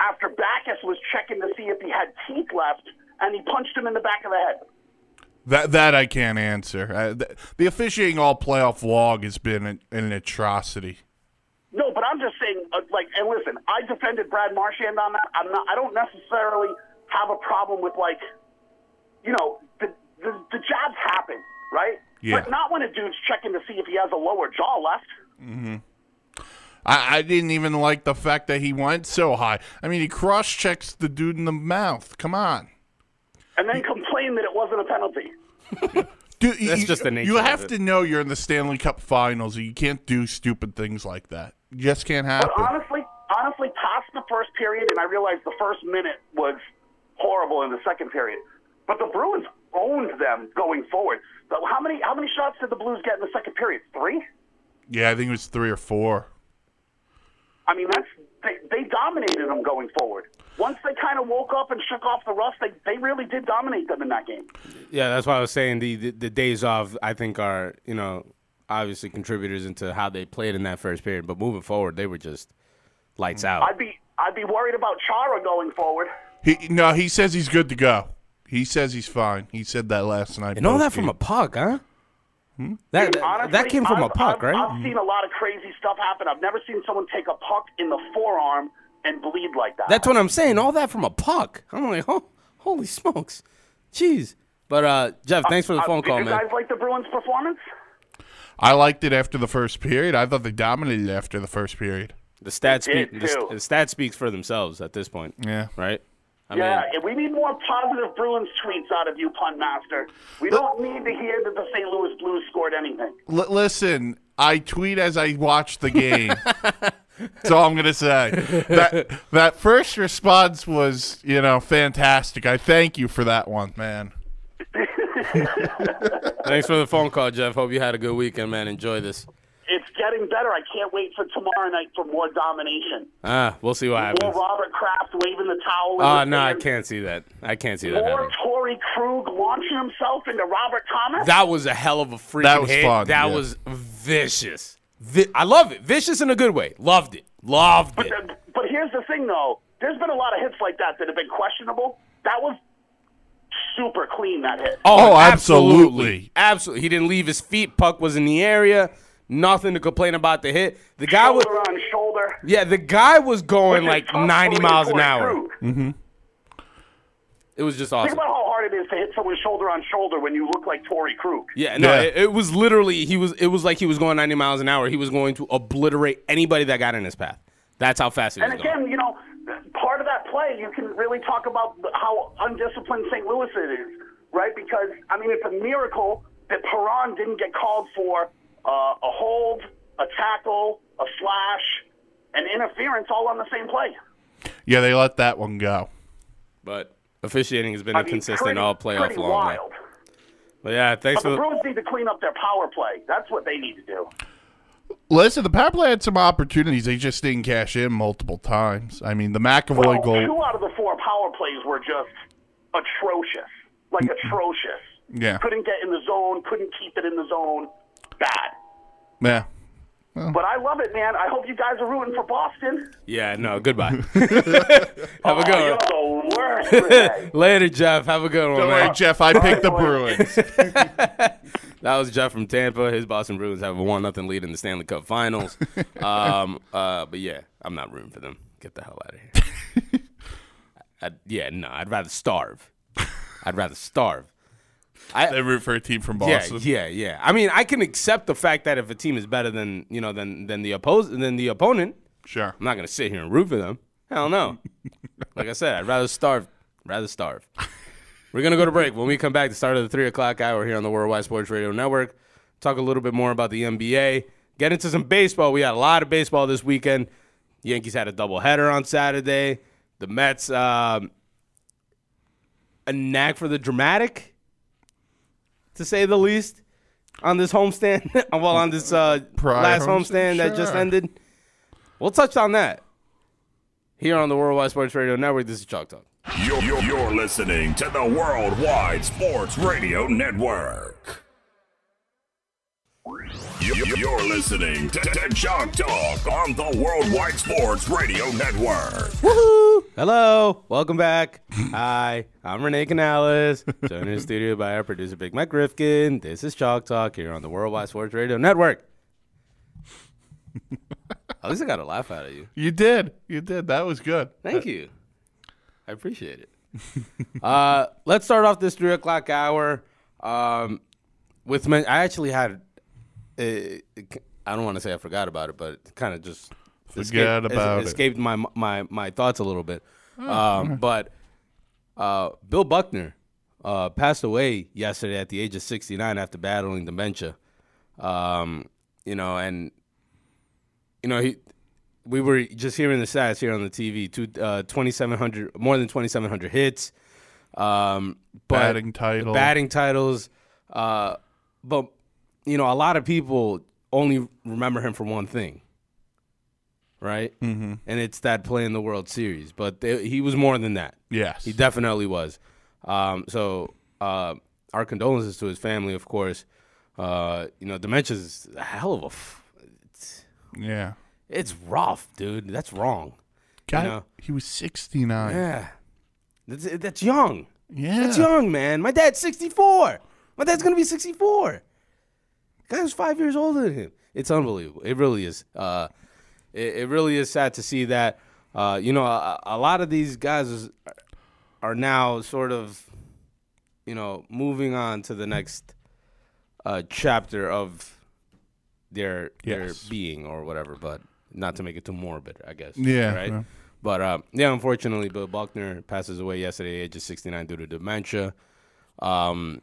E: after Backes was checking to see if he had teeth left and he punched him in the back of the head?
D: That that I can't answer. Uh, the, the officiating all playoff log has been an, an atrocity.
E: No, but I'm just saying, uh, like, and listen, I defended Brad Marchand on that. I'm not. I don't necessarily have a problem with like, you know, the the, the jabs happen, right?
D: Yeah.
E: But not when a dude's checking to see if he has a lower jaw left. Hmm.
D: I, I didn't even like the fact that he went so high. I mean, he cross checks the dude in the mouth. Come on.
E: and then complain that it wasn't a penalty.
D: Dude,
C: That's
D: you,
C: just the nature
D: You
C: of
D: have
C: it.
D: to know you're in the Stanley Cup Finals. You can't do stupid things like that. You just can't happen.
E: But honestly, honestly, past the first period, and I realized the first minute was horrible in the second period. But the Bruins owned them going forward. But how many how many shots did the Blues get in the second period? Three.
D: yeah, I think it was three or four.
E: I mean, that's they, they dominated them going forward. Once they kind of woke up and shook off the rust, they they really did dominate them in that game.
C: Yeah, that's why I was saying the, the the days off. I think are you know obviously contributors into how they played in that first period. But moving forward, they were just lights out.
E: I'd be I'd be worried about Chara going forward.
D: He no, he says he's good to go. He says he's fine. He said that last night.
C: and all that
D: post-game.
C: from a puck, huh? That, that
E: Honestly,
C: that came from
E: I've,
C: a puck,
E: I've,
C: right?
E: I've seen a lot of crazy stuff happen. I've never seen someone take a puck in the forearm and bleed like that.
C: That's what I'm saying. All that from a puck. I'm like, oh, holy smokes, jeez. But uh, Jeff, thanks for the
E: Uh,
C: phone
E: did
C: call,
E: you
C: man.
E: guys like the Bruins' performance?
D: I liked it after the first period. I thought they dominated after the first period.
C: The stats speak. The,
E: too.
C: the stats speaks for themselves at this point.
D: Yeah.
C: Right. I
E: yeah,
C: mean,
E: and we need more positive Bruins tweets out of you, pun master. We don't need to hear that the St. Louis Blues scored anything.
D: L- listen, I tweet as I watch the game. That's all I'm gonna say. That that first response was, you know, fantastic. I thank you for that one, man.
C: thanks for the phone call, Jeff. Hope you had a good weekend, man. Enjoy this.
E: It's getting better. I can't wait for tomorrow night for more domination.
C: Ah, we'll see what happens.
E: More
C: happens.
E: Robert Kraft waving the towel. in
C: Oh
E: the
C: no, I can't see that. I can't see that
E: More
C: happening.
E: Torey Krug launching himself into Robert Thomas.
C: That was a hell of a freaking
D: That was
C: hit.
D: fun,
C: that
D: yeah.
C: was vicious. Vi- I love it. Vicious in a good way. Loved it. Loved
E: But,
C: it.
E: the, but here's the thing, though. There's been a lot of hits like that that have been questionable. That was super clean. That hit.
D: Oh, absolutely.
C: Absolutely. He didn't leave his feet. Puck was in the area. Nothing to complain about the hit. The guy was
E: shoulder on shoulder.
C: Yeah, the guy was going like 90 miles an
E: Torey
C: hour.
E: Krug. Mm-hmm.
C: It was just awesome.
E: Think about how hard it is to hit someone shoulder on shoulder when you look like Torey Krug.
C: Yeah, no,
D: Yeah.
C: It, it was literally he was it was like he was going 90 miles an hour. He was going to obliterate anybody that got in his path. That's how fast he was
E: And
C: going.
E: again, you know, part of that play, you can really talk about how undisciplined St. Louis it is, right? Because, I mean, it's a miracle that Perron didn't get called for uh, a hold, a tackle, a slash, and interference all on the same play.
D: Yeah, they let that one go.
C: But officiating has been
E: I mean,
C: inconsistent
E: pretty,
C: all playoff
E: pretty
C: long. man.
E: wild.
C: But yeah, thanks
E: But
C: for
E: the
C: the,
E: Bruins need to clean up their power play. That's what they need to do.
D: Listen, the power play had some opportunities. They just didn't cash in multiple times. I mean, the McAvoy
E: Well,
D: goal.
E: two out of the four power plays were just atrocious, like atrocious.
D: Yeah.
E: Couldn't get in the zone, couldn't keep it in the zone. Bad.
D: Yeah.
E: But I love it, man. I hope you guys are rooting for Boston.
C: Yeah, no, goodbye. Have a
E: Oh,
C: good
E: you're
C: one.
E: the worst. today.
C: Later, Jeff. Have a good one,
D: Don't
C: man.
D: worry, Jeff. I picked the Bruins.
C: That was Jeff from Tampa. His Boston Bruins have a one nothing lead in the Stanley Cup Finals. um, uh, but yeah, I'm not rooting for them. Get the hell out of here. I, yeah, no, I'd rather starve. I'd rather starve.
D: They root for a team from Boston.
C: Yeah, yeah, yeah. I mean, I can accept the fact that if a team is better than you know than than the oppose than the opponent,
D: Sure.
C: I'm not gonna sit here and root for them. Hell no. like I said, I'd rather starve. Rather starve. We're gonna go to break. When we come back, the start of the three o'clock hour here on the Worldwide Sports Radio Network. Talk a little bit more about the NBA. Get into some baseball. We had a lot of baseball this weekend. Yankees had a doubleheader on Saturday. The Mets, um, a knack for the dramatic, to say the least, on this homestand. well, on this uh,
D: Prior
C: last
D: homestand,
C: homestand that just ended. We'll touch on that here on the Worldwide Sports Radio Network. This is Chalk Talk.
A: You're, you're, you're listening to the Worldwide Sports Radio Network. You're, you're listening to, to Chalk Talk on the Worldwide Sports Radio Network.
C: Woohoo! Hello, welcome back. Hi, I'm Renee Canales, joined in the studio by our producer Big Mike Rifkin. This is Chalk Talk here on the Worldwide Sports Radio Network. At least I got a laugh out of you.
D: You did. You did. That was good.
C: Thank you. I appreciate it. uh, let's start off this three o'clock hour um, with men. I actually had. Uh, I don't want to say I forgot about it, but it kind of just
D: Forget about it.
C: escaped my my my thoughts a little bit. Um, but uh, Bill Buckner uh, passed away yesterday at the age of 69 after battling dementia. Um, you know, and you know he. We were just hearing the stats here on the TV. Two, uh, 2,700, more than 2,700 hits. Um, but
D: Batting title.
C: batting titles. Uh, but you know, a lot of people only remember him for one thing, right? Mm-hmm. And it's that play in the World Series. But they, he was more than that.
D: Yes.
C: He definitely was. Um, so uh, our condolences to his family, of course. Uh, you know, dementia is a hell of a. F- it's,
D: yeah.
C: it's rough, dude. That's wrong.
D: God,
C: know.
D: he was 69.
C: Yeah, that's, that's young.
D: Yeah.
C: That's young, man. My dad's 64. My dad's gonna be 64. Guy was five years older than him. It's unbelievable. It really is. Uh, it, it really is sad to see that. Uh, you know, a, a lot of these guys is, are now sort of, you know, moving on to the next uh, chapter of their their
D: Yes.
C: being or whatever. But not to make it too morbid, I guess.
D: Yeah,
C: Right.
D: yeah.
C: But uh, yeah, unfortunately, Bill Buckner passes away yesterday, age of 69, due to dementia. Um,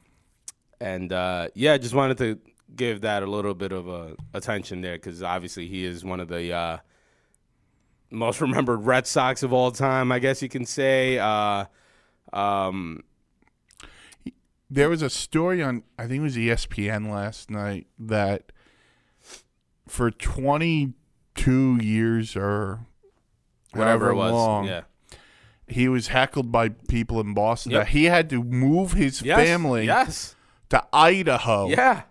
C: and uh, yeah, just wanted to give that a little bit of uh, attention there because obviously he is one of the uh, most remembered Red Sox of all time, I guess you can say. Uh, um,
D: There was a story on, I think it was ESPN last night, that for 22 years or
C: whatever it was,
D: long,
C: yeah,
D: he was heckled by people in Boston
C: Yep.
D: that he had to move his
C: yes,
D: family
C: yes,
D: to Idaho.
C: yeah.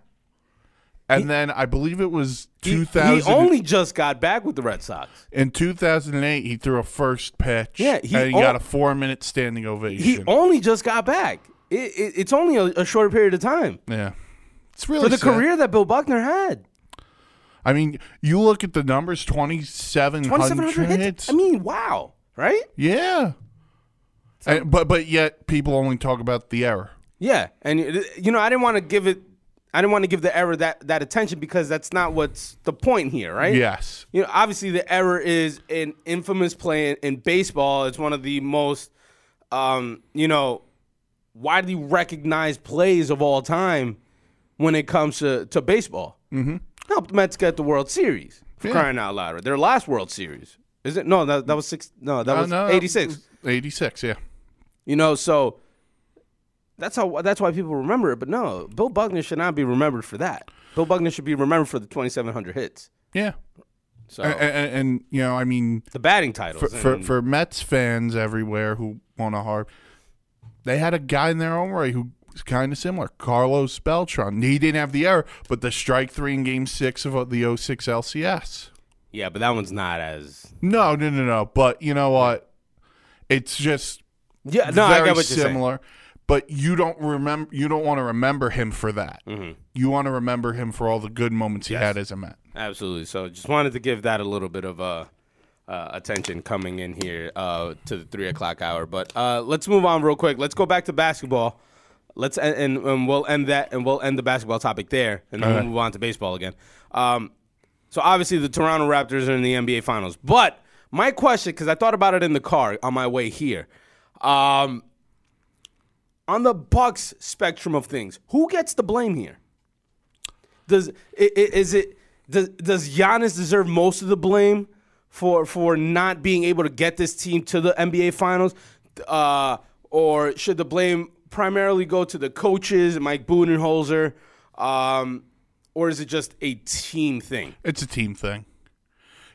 D: And then I believe it was 2000.
C: he only just got back with the Red Sox.
D: in 2008, he threw a first pitch.
C: Yeah, he
D: and he got a four minute standing ovation.
C: He only just got back. It, it, it's only a, a short period of time
D: yeah. It's really
C: for the
D: sad.
C: career that Bill Buckner had.
D: I mean, you look at the numbers 2,700
C: 2,700 hits.
D: hits.
C: I mean, wow, right?
D: yeah. And, but but yet people only talk about the error.
C: Yeah, and you know, I didn't want to give it. I didn't want to give the error that that attention because that's not what's the point here, right?
D: Yes.
C: You know, obviously the error is an infamous play in, in baseball. It's one of the most, um, you know, widely recognized plays of all time when it comes to, to baseball. Mm-hmm. Helped the Mets get the World Series. For
D: Yeah.
C: crying out loud! Their last World Series is it? No, that that was six. No, that
D: Uh,
C: was
D: no,
C: eighty six.
D: 86, yeah.
C: You know, so that's how that's why people remember it. But no, Bill Buckner should not be remembered for that. Bill Buckner should be remembered for the 2,700 hits.
D: Yeah.
C: So
D: And, and, and, you know, I mean,
C: the batting titles.
D: for, for, for Mets fans everywhere who want to harp, they had a guy in their own right who was kind of similar, Carlos Beltran. He didn't have the error, but the strike three in game six of uh, the 06 LCS.
C: yeah, but that one's not as
D: No, no, no, no. But you know what? It's just
C: yeah. No, I
D: very
C: get what you're saying.
D: similar. But you don't remember. You don't want to remember him for that. You want to remember him for all the good moments he
C: Mm-hmm. Yes.
D: had as a Met.
C: Absolutely. So just wanted to give that a little bit of uh, uh, attention coming in here uh, to the three o'clock hour. But uh, let's move on real quick. Let's go back to basketball. Let's and, and, and we'll end that and we'll end the basketball topic there, and then we'll move on to baseball again. Um, so obviously the Toronto Raptors are in the NBA Finals. But my question, because I thought about it in the car on my way here, um, on the Bucks spectrum of things, who gets the blame here? Does is it does does Giannis deserve most of the blame for for not being able to get this team to the NBA Finals, uh, or should the blame primarily go to the coaches, Mike Budenholzer, um, or is it just a team thing?
D: It's a team thing.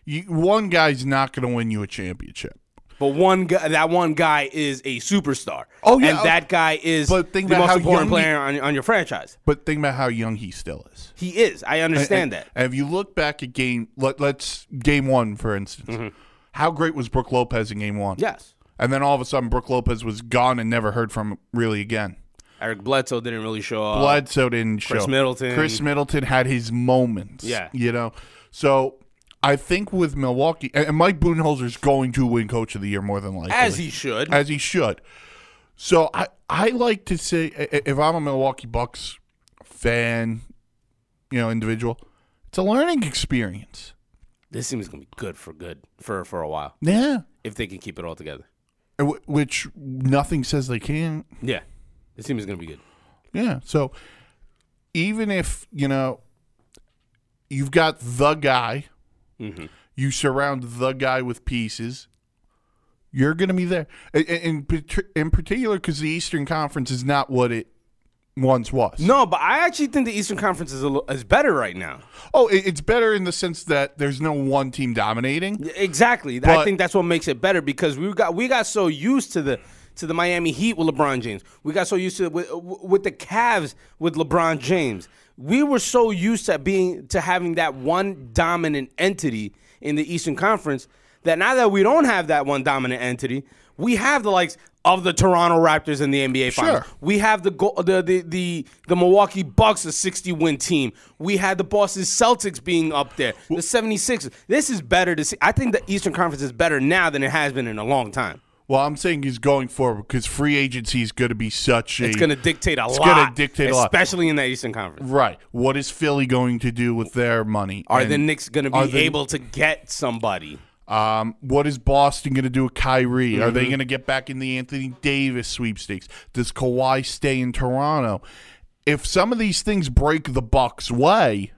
D: You, one guy's not going to win you a championship.
C: But one guy, that one guy is a superstar.
D: Oh, yeah.
C: and uh, that guy is
D: But think
C: the
D: about
C: most
D: how
C: important
D: young he-
C: player on, on your franchise.
D: But think about how young he still is.
C: He is. I understand
D: and,
C: that.
D: And if you look back at game, let, let's game one for instance. Mm-hmm. How great was Brook Lopez in game one?
C: Yes.
D: And then all of a sudden, Brook Lopez was gone and never heard from really again.
C: Eric Bledsoe didn't really show up.
D: Bledsoe didn't show.
C: Khris Middleton.
D: Khris Middleton had his moments.
C: Yeah.
D: you know. So I think with Milwaukee and Mike Budenholzer's going to win Coach of the Year more than likely,
C: as he should.
D: as he should. So I I like to say if I'm a Milwaukee Bucks fan, you know, individual, it's a learning experience.
C: this team is gonna be good for good for for a while
D: Yeah,
C: if they can keep it all together.
D: Which nothing says they can't.
C: Yeah, this team is gonna be good.
D: Yeah. So even if, you know, you've got the guy, Mm-hmm. you surround the guy with pieces, you're going to be there. In, in, in particular, because the Eastern Conference is not what it once was.
C: No, but I actually think the Eastern Conference is a, li- is better right now.
D: Oh, it, it's better in the sense that there's no one team dominating.
C: Exactly. I think that's what makes it better because we got we got so used to the to the Miami Heat with LeBron James. We got so used to with, with the Cavs with LeBron James. We were so used to being to having that one dominant entity in the Eastern Conference that now that we don't have that one dominant entity, we have the likes of the Toronto Raptors in the NBA Finals. We have the go- the, the the the Milwaukee Bucks, a 60 win team. We had the Boston Celtics being up there, the 76ers. This is better to see. I think the Eastern Conference is better now than it has been in a long time.
D: Well, I'm saying he's going forward because free agency is going to be such a.
C: It's going to dictate a
D: It's
C: lot.
D: It's gonna dictate a lot.
C: especially in the Eastern Conference.
D: Right. What is Philly going to do with their money?
C: Are
D: And
C: the Knicks going to be
D: the-
C: able to get somebody?
D: Um, what is Boston going to do with Kyrie? Are
C: Mm-hmm.
D: they going to get back in the Anthony Davis sweepstakes? Does Kawhi stay in Toronto? If some of these things break the Bucks' way,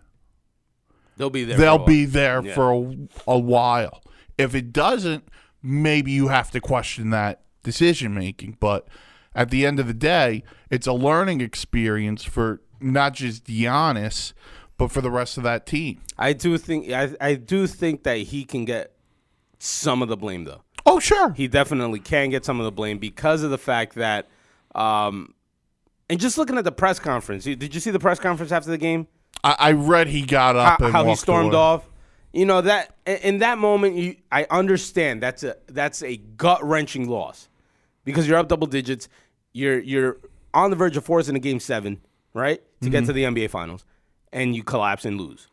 C: They'll be there. for a
D: they'll
C: while.
D: be there
C: Yeah.
D: for a, a while. If it doesn't, maybe you have to question that decision making. But at the end of the day, it's a learning experience for not just Giannis, but for the rest of that team.
C: I do think I, I do think that he can get some of the blame though.
D: Oh, sure.
C: he definitely can get some of the blame because of the fact that, um, and just looking at the press conference, did you see the press conference after the game?
D: I, I read he got
C: How,
D: up and
C: how he stormed
D: away.
C: off. You know that in- that moment, you, I understand that's a that's a gut wrenching loss because you're up double digits. You're you're on the verge of forcing a game seven, right, to get to mm-hmm. the NBA Finals, and you collapse and lose.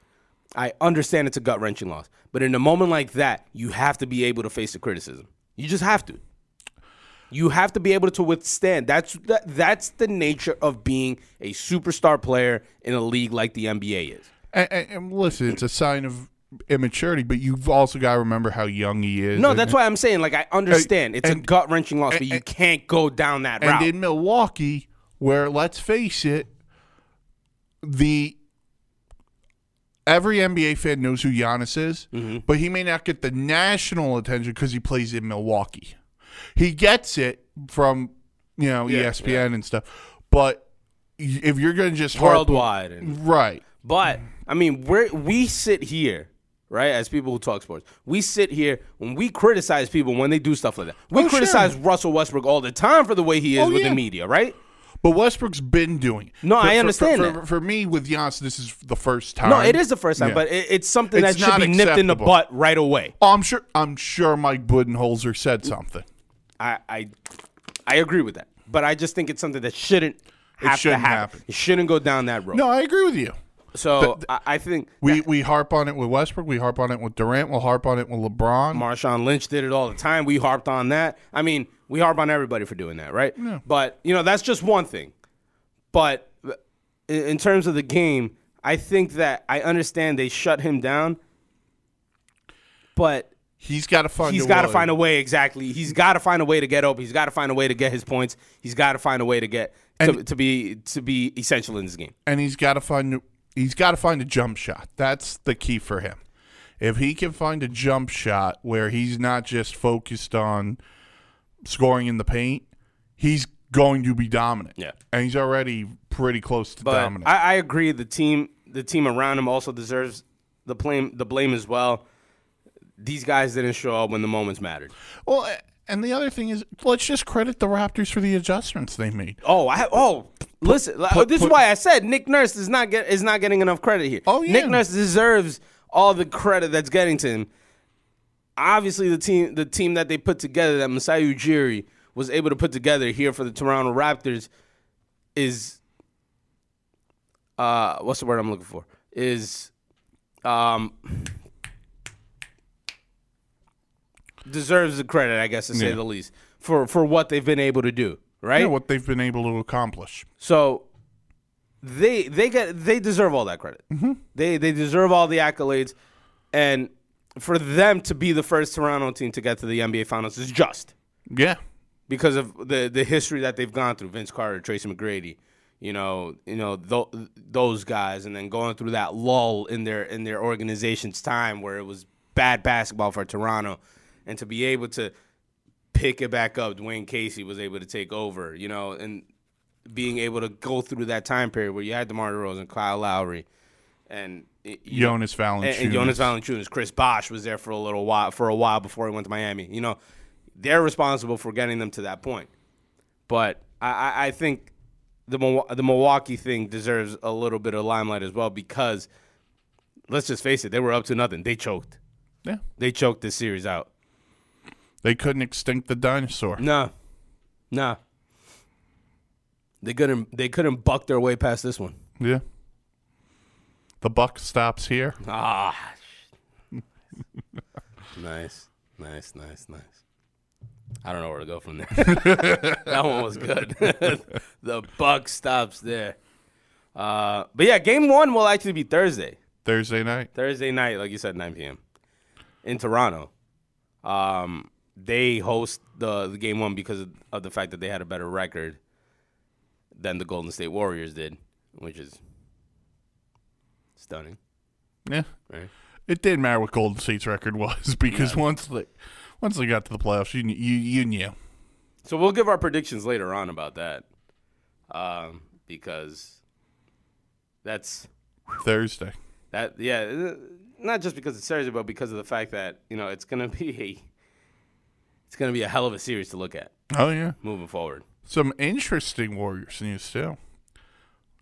C: I understand it's a gut wrenching loss, but in a moment like that, you have to be able to face the criticism. You just have to. You have to be able to withstand. That's that, that's the nature of being a superstar player in a league like the NBA is.
D: And, and, and listen, it's a sign of immaturity, but you've also got to remember how young he is.
C: No,
D: and,
C: that's why I'm saying like I understand it's a gut wrenching loss, but you
D: and-
C: can't go down that
D: And
C: route.
D: in Milwaukee, where let's face it, the every NBA fan knows who Giannis is,
C: Mm-hmm.
D: but he may not get the national attention because he plays in Milwaukee. He gets it from you know
C: Yeah,
D: ESPN and stuff, but if you're going to just harp
C: Worldwide, and,
D: right?
C: but I mean, we we sit here. Right, as people who talk sports, we sit here when we criticize people when they do stuff like that. We
D: Oh, sure.
C: criticize Russell Westbrook all the time for the way he is
D: Oh,
C: with
D: yeah.
C: the media, right?
D: But Westbrook's been doing. it.
C: No,
D: For-
C: I understand
D: For, for, for me, with Giannis, this is the first time.
C: No, it is the first time,
D: Yeah.
C: but it, it's something
D: It's
C: that should be nipped in the butt right away.
D: Oh, I'm sure. I'm sure Mike Budenholzer said something.
C: I, I I agree with that, but I just think it's something that shouldn't have
D: shouldn't
C: to happen.
D: happen.
C: It shouldn't go down that road.
D: No, I agree with you.
C: So I, I think
D: We we harp on it with Westbrook. We harp on it with Durant. We'll harp on it with LeBron.
C: Marshawn Lynch did it all the time. We harped on that. I mean, we harp on everybody for doing that, right? But you know, that's just one thing. But in, terms of the game, I think that I understand they shut him down, but
D: He's got to find.
C: he's
D: a
C: got to
D: way.
C: find a way. Exactly, he's got to find a way to get open. He's got to find a way to get his points. He's got to find a way to get to, to be to be essential in this game.
D: and he's got to find. He's got to find a jump shot. That's the key for him. If he can find a jump shot where he's not just focused on scoring in the paint, he's going to be dominant.
C: Yeah.
D: and he's already pretty close to
C: But
D: dominant.
C: I, I agree. The team, the team around him, also deserves the blame. The blame as well. These guys didn't show up when the moments mattered.
D: well, and the other thing is, let's just credit the Raptors for the adjustments they made.
C: Oh, I oh listen.
D: put-
C: this
D: put-
C: is why I said Nick Nurse is not get is not getting enough credit here.
D: Oh, yeah.
C: Nick Nurse deserves all the credit that's getting to him. Obviously, the team the team that they put together, that Masai Ujiri was able to put together here for the Toronto Raptors, is uh what's the word I'm looking for? Is um deserves the credit, I guess to say
D: Yeah.
C: the least, for for what they've been able to do. Right?
D: Know, what they've been able to accomplish.
C: So they they get they deserve all that credit. Mm-hmm. They they deserve all the accolades, and for them to be the first Toronto team to get to the NBA Finals is just
D: Yeah,
C: because of the the history that they've gone through. Vince Carter, Tracy McGrady, you know, you know th- those guys, and then going through that lull in their in their organization's time where it was bad basketball for Toronto, and to be able to pick it back up, Dwane Casey was able to take over, you know, and being able to go through that time period where you had DeMar DeRozan, Kyle Lowry, and you know,
D: Jonas Valanciunas.
C: and, and Jonas Valanciunas, Chris Bosh was there for a little while for a while before he went to Miami. You know, they're responsible for getting them to that point. But I, I, I think the the Milwaukee thing deserves a little bit of limelight as well because let's just face it, they were up to nothing. They choked.
D: Yeah,
C: They choked this series out.
D: They couldn't extinct the dinosaur.
C: No, no. They couldn't. They couldn't buck their way past this one.
D: Yeah, the buck stops here.
C: Ah. nice, nice, nice, nice. I don't know where to go from there. that one was good. the buck stops there. Uh, but yeah, game one will actually be Thursday.
D: Thursday night.
C: Thursday night, like you said, 9 p.m. in Toronto. Um, they host the, the game one because of, of the fact that they had a better record than the Golden State Warriors did, which is stunning.
D: Yeah,
C: Right.
D: it didn't matter what Golden State's record was because once they once they got to the playoffs, you you you knew.
C: So we'll give our predictions later on about that, um, because that's
D: Thursday.
C: that. Yeah, uh, not just because it's Thursday, but because of the fact that you know it's gonna be it's gonna be a hell of a series to look at
D: Oh yeah,
C: moving forward.
D: some interesting Warriors news too.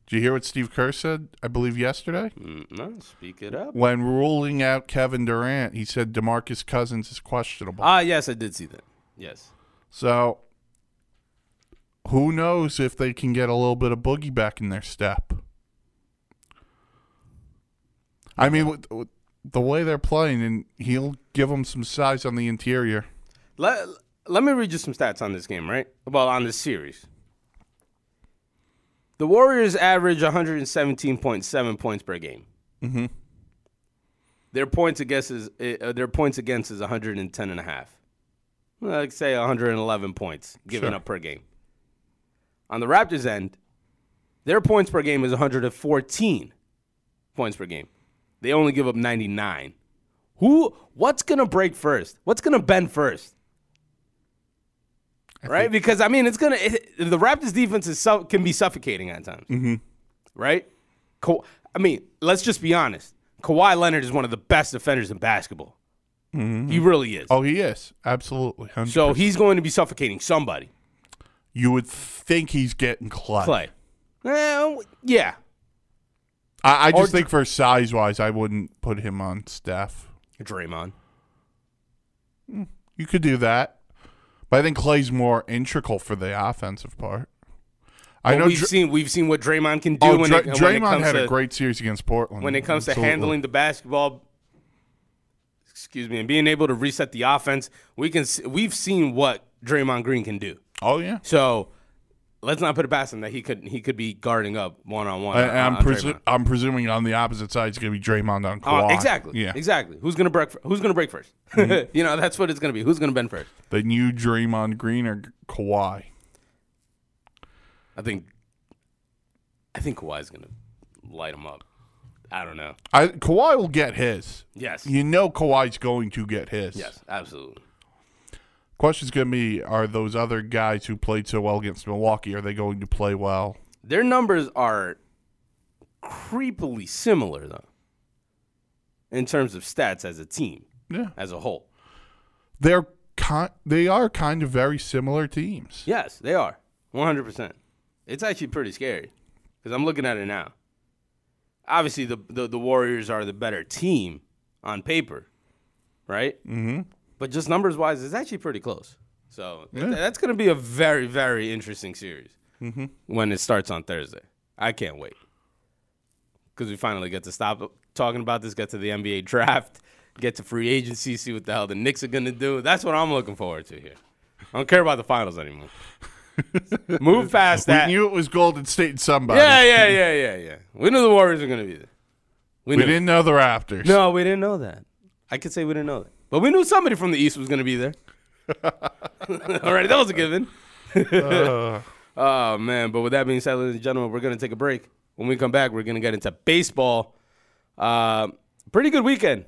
D: Did you hear what Steve Kerr said? I believe yesterday
C: Mm, no, speak it up.
D: when ruling out Kevin Durant, he said Demarcus Cousins is questionable.
C: Ah, yes, I did see that. Yes.
D: So who knows if they can get a little bit of boogie back in their step? I mean, with, with the way they're playing, and he'll give them some size on the interior.
C: Let Let me read you some stats on this game, right? Well, on this series. The Warriors average 117.7 points per game. Mm-hmm. Their points against is uh, their points against is 110 and a half. Like say 111 points given
D: Sure.
C: up per game. On the Raptors end, their points per game is 114 points per game. They only give up 99. Who? What's gonna break first? What's gonna bend first? Right? because I mean, it's gonna it, the Raptors defense is su- can be suffocating at times, mm-hmm. right? Ka- I mean, let's just be honest. Kawhi Leonard is one of the best defenders in basketball. He really is.
D: Oh, he is absolutely. 100%.
C: so he's going to be suffocating somebody.
D: you would think he's getting Clay.
C: Clay. Well, yeah.
D: I, I just
C: Or-
D: think for size wise, I wouldn't put him on Steph.
C: Draymond.
D: You could do that, but I think Clay's more integral for the offensive part. I know
C: we've
D: Dr-
C: seen we've seen what Draymond can do
D: oh,
C: when,
D: Dra-
C: it, when it
D: Draymond had
C: to
D: a great series against Portland.
C: when it comes to handling the basketball. Excuse me, and being able to reset the offense, we can we've seen what Draymond Green can do.
D: Oh yeah,
C: So let's not put it past him that he could he could be guarding up one on one.
D: I'm, presu- I'm presuming on the opposite side it's going to be Draymond on Kawhi.
C: Uh, exactly.
D: Yeah.
C: Exactly. Who's gonna break? Who's gonna break 1st you know, that's what it's gonna be. Who's gonna bend first?
D: The new Draymond Green or Kawhi.
C: I think. I think Kawhi's gonna light him up. I don't know.
D: I Kawhi will get his.
C: Yes.
D: You know Kawhi's going to get his.
C: Yes, absolutely.
D: Question's going to be: Are those other guys who played so well against Milwaukee? Are they going to play well?
C: Their numbers are creepily similar, though, in terms of stats as a team,
D: Yeah,
C: as a whole.
D: they're ki- they are kind of very similar teams.
C: Yes, they are. 100%. It's actually pretty scary because I'm looking at it now. Obviously, the, the, the Warriors are the better team on paper, right? Mm-hmm. But just numbers wise, it's actually pretty close. So th- that's going to be a very, very interesting series mm-hmm. when it starts on Thursday. I can't wait because we finally get to stop talking about this, get to the NBA draft, get to free agency, see what the hell the Knicks are going to do. That's what I'm looking forward to here. I don't care about the finals anymore. Move past that.
D: We knew it was Golden State and somebody.
C: yeah, yeah, yeah, yeah, yeah. We knew the Warriors were going to be there.
D: We
C: knew.
D: didn't know the Raptors.
C: No, we didn't know that. I could say we didn't know that. But we knew somebody from the East was going to be there. All right, that was a given. oh, man. But with that being said, ladies and gentlemen, we're going to take a break. When we come back, we're going to get into baseball. Uh, pretty good weekend.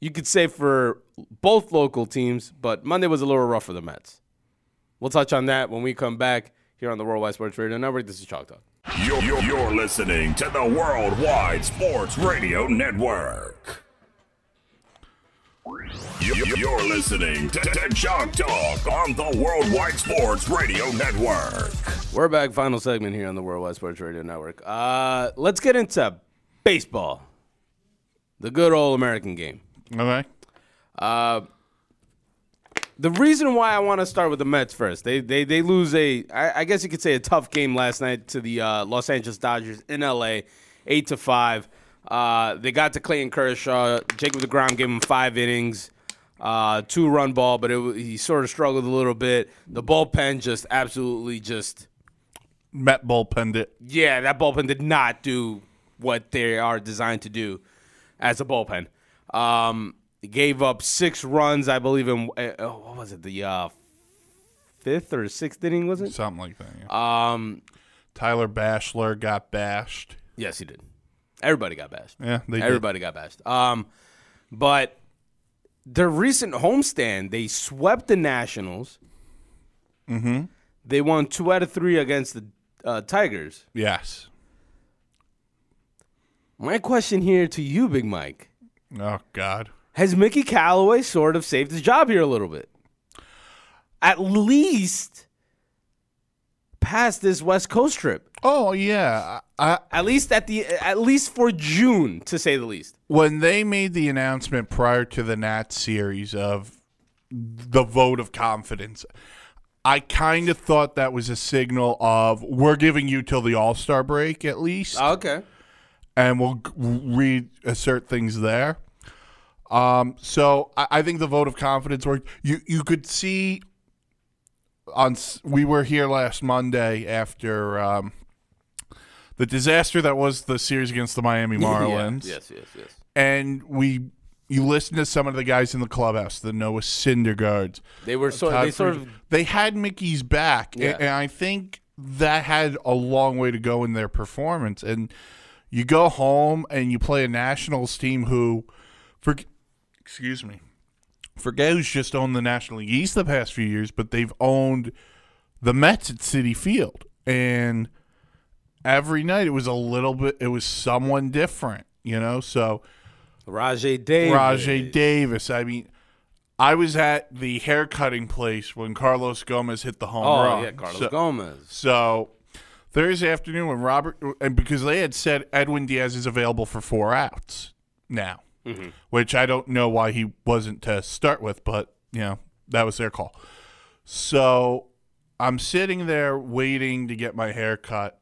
C: You could say for both local teams, but Monday was a little rough for the Mets. We'll touch on that when we come back here on the Worldwide Sports Radio Network. This is Chalk Talk.
A: You're, you're, you're listening to the Worldwide Sports Radio Network. You- You're listening to, to Chalk Talk on the Worldwide Sports Radio Network.
C: We're back, final segment here on the Worldwide Sports Radio Network. Uh, let's get into baseball, the good old American game.
D: Okay.
C: The reason why I want to start with the Mets first, they they they lose a, I, I guess you could say a tough game last night to the uh, Los Angeles Dodgers in LA, eight to five. Uh, they got to Clayton Kershaw. Jacob Degrom gave him five innings, uh, two run ball, but it, he sort of struggled a little bit. The bullpen just absolutely just
D: Met bullpenned it.
C: yeah, that bullpen did not do what they are designed to do as a bullpen. Um, gave up six runs, I believe. In uh, what was it? The uh, fifth or sixth inning was it?
D: Something like that. yeah.
C: Um,
D: Tyler Bashlor got bashed.
C: yes, he did. Everybody got bashed.
D: Yeah, they did.
C: Everybody got bashed. Um, but their recent homestand, they swept the Nationals. Mm-hmm. They won two out of three against the uh, Tigers.
D: Yes.
C: My question here to you, Big Mike.
D: Oh God.
C: has Mickey Callaway sort of saved his job here a little bit? At least past this West Coast trip.
D: Oh yeah. I,
C: At least at the at least for June, to say the least.
D: when they made the announcement prior to the Nat series of the vote of confidence, I kind of thought that was a signal of we're giving you till the All Star break at least,
C: Okay.
D: and we'll reassert things there. Um, so I, I think the vote of confidence worked. You you could see on we were here last Monday after um, the disaster that was the series against the Miami Marlins
C: Yes, yes, yes.
D: and we you listen to some of the guys in the clubhouse, the Noah Syndergaards.
C: They were sort
D: Todd
C: they sort of
D: they had Mickey's back, a-
C: Yeah.
D: and I think that had a long way to go in their performance. And you go home and you play a Nationals team who, for excuse me, forget who's just owned the National League East the past few years, but they've owned the Mets at Citi Field, and every night it was a little bit, it was someone different, you know. So
C: Rajai Davis.
D: Rajai Davis. I mean, I was at the hair cutting place when Carlos Gomez hit the home
C: Oh
D: run.
C: yeah, Carlos
D: so,
C: Gomez.
D: So Thursday afternoon when Robert and because they had said Edwin Diaz is available for four outs now, Mm-hmm. which I don't know why he wasn't to start with, but you know that was their call. So I'm sitting there waiting to get my hair cut,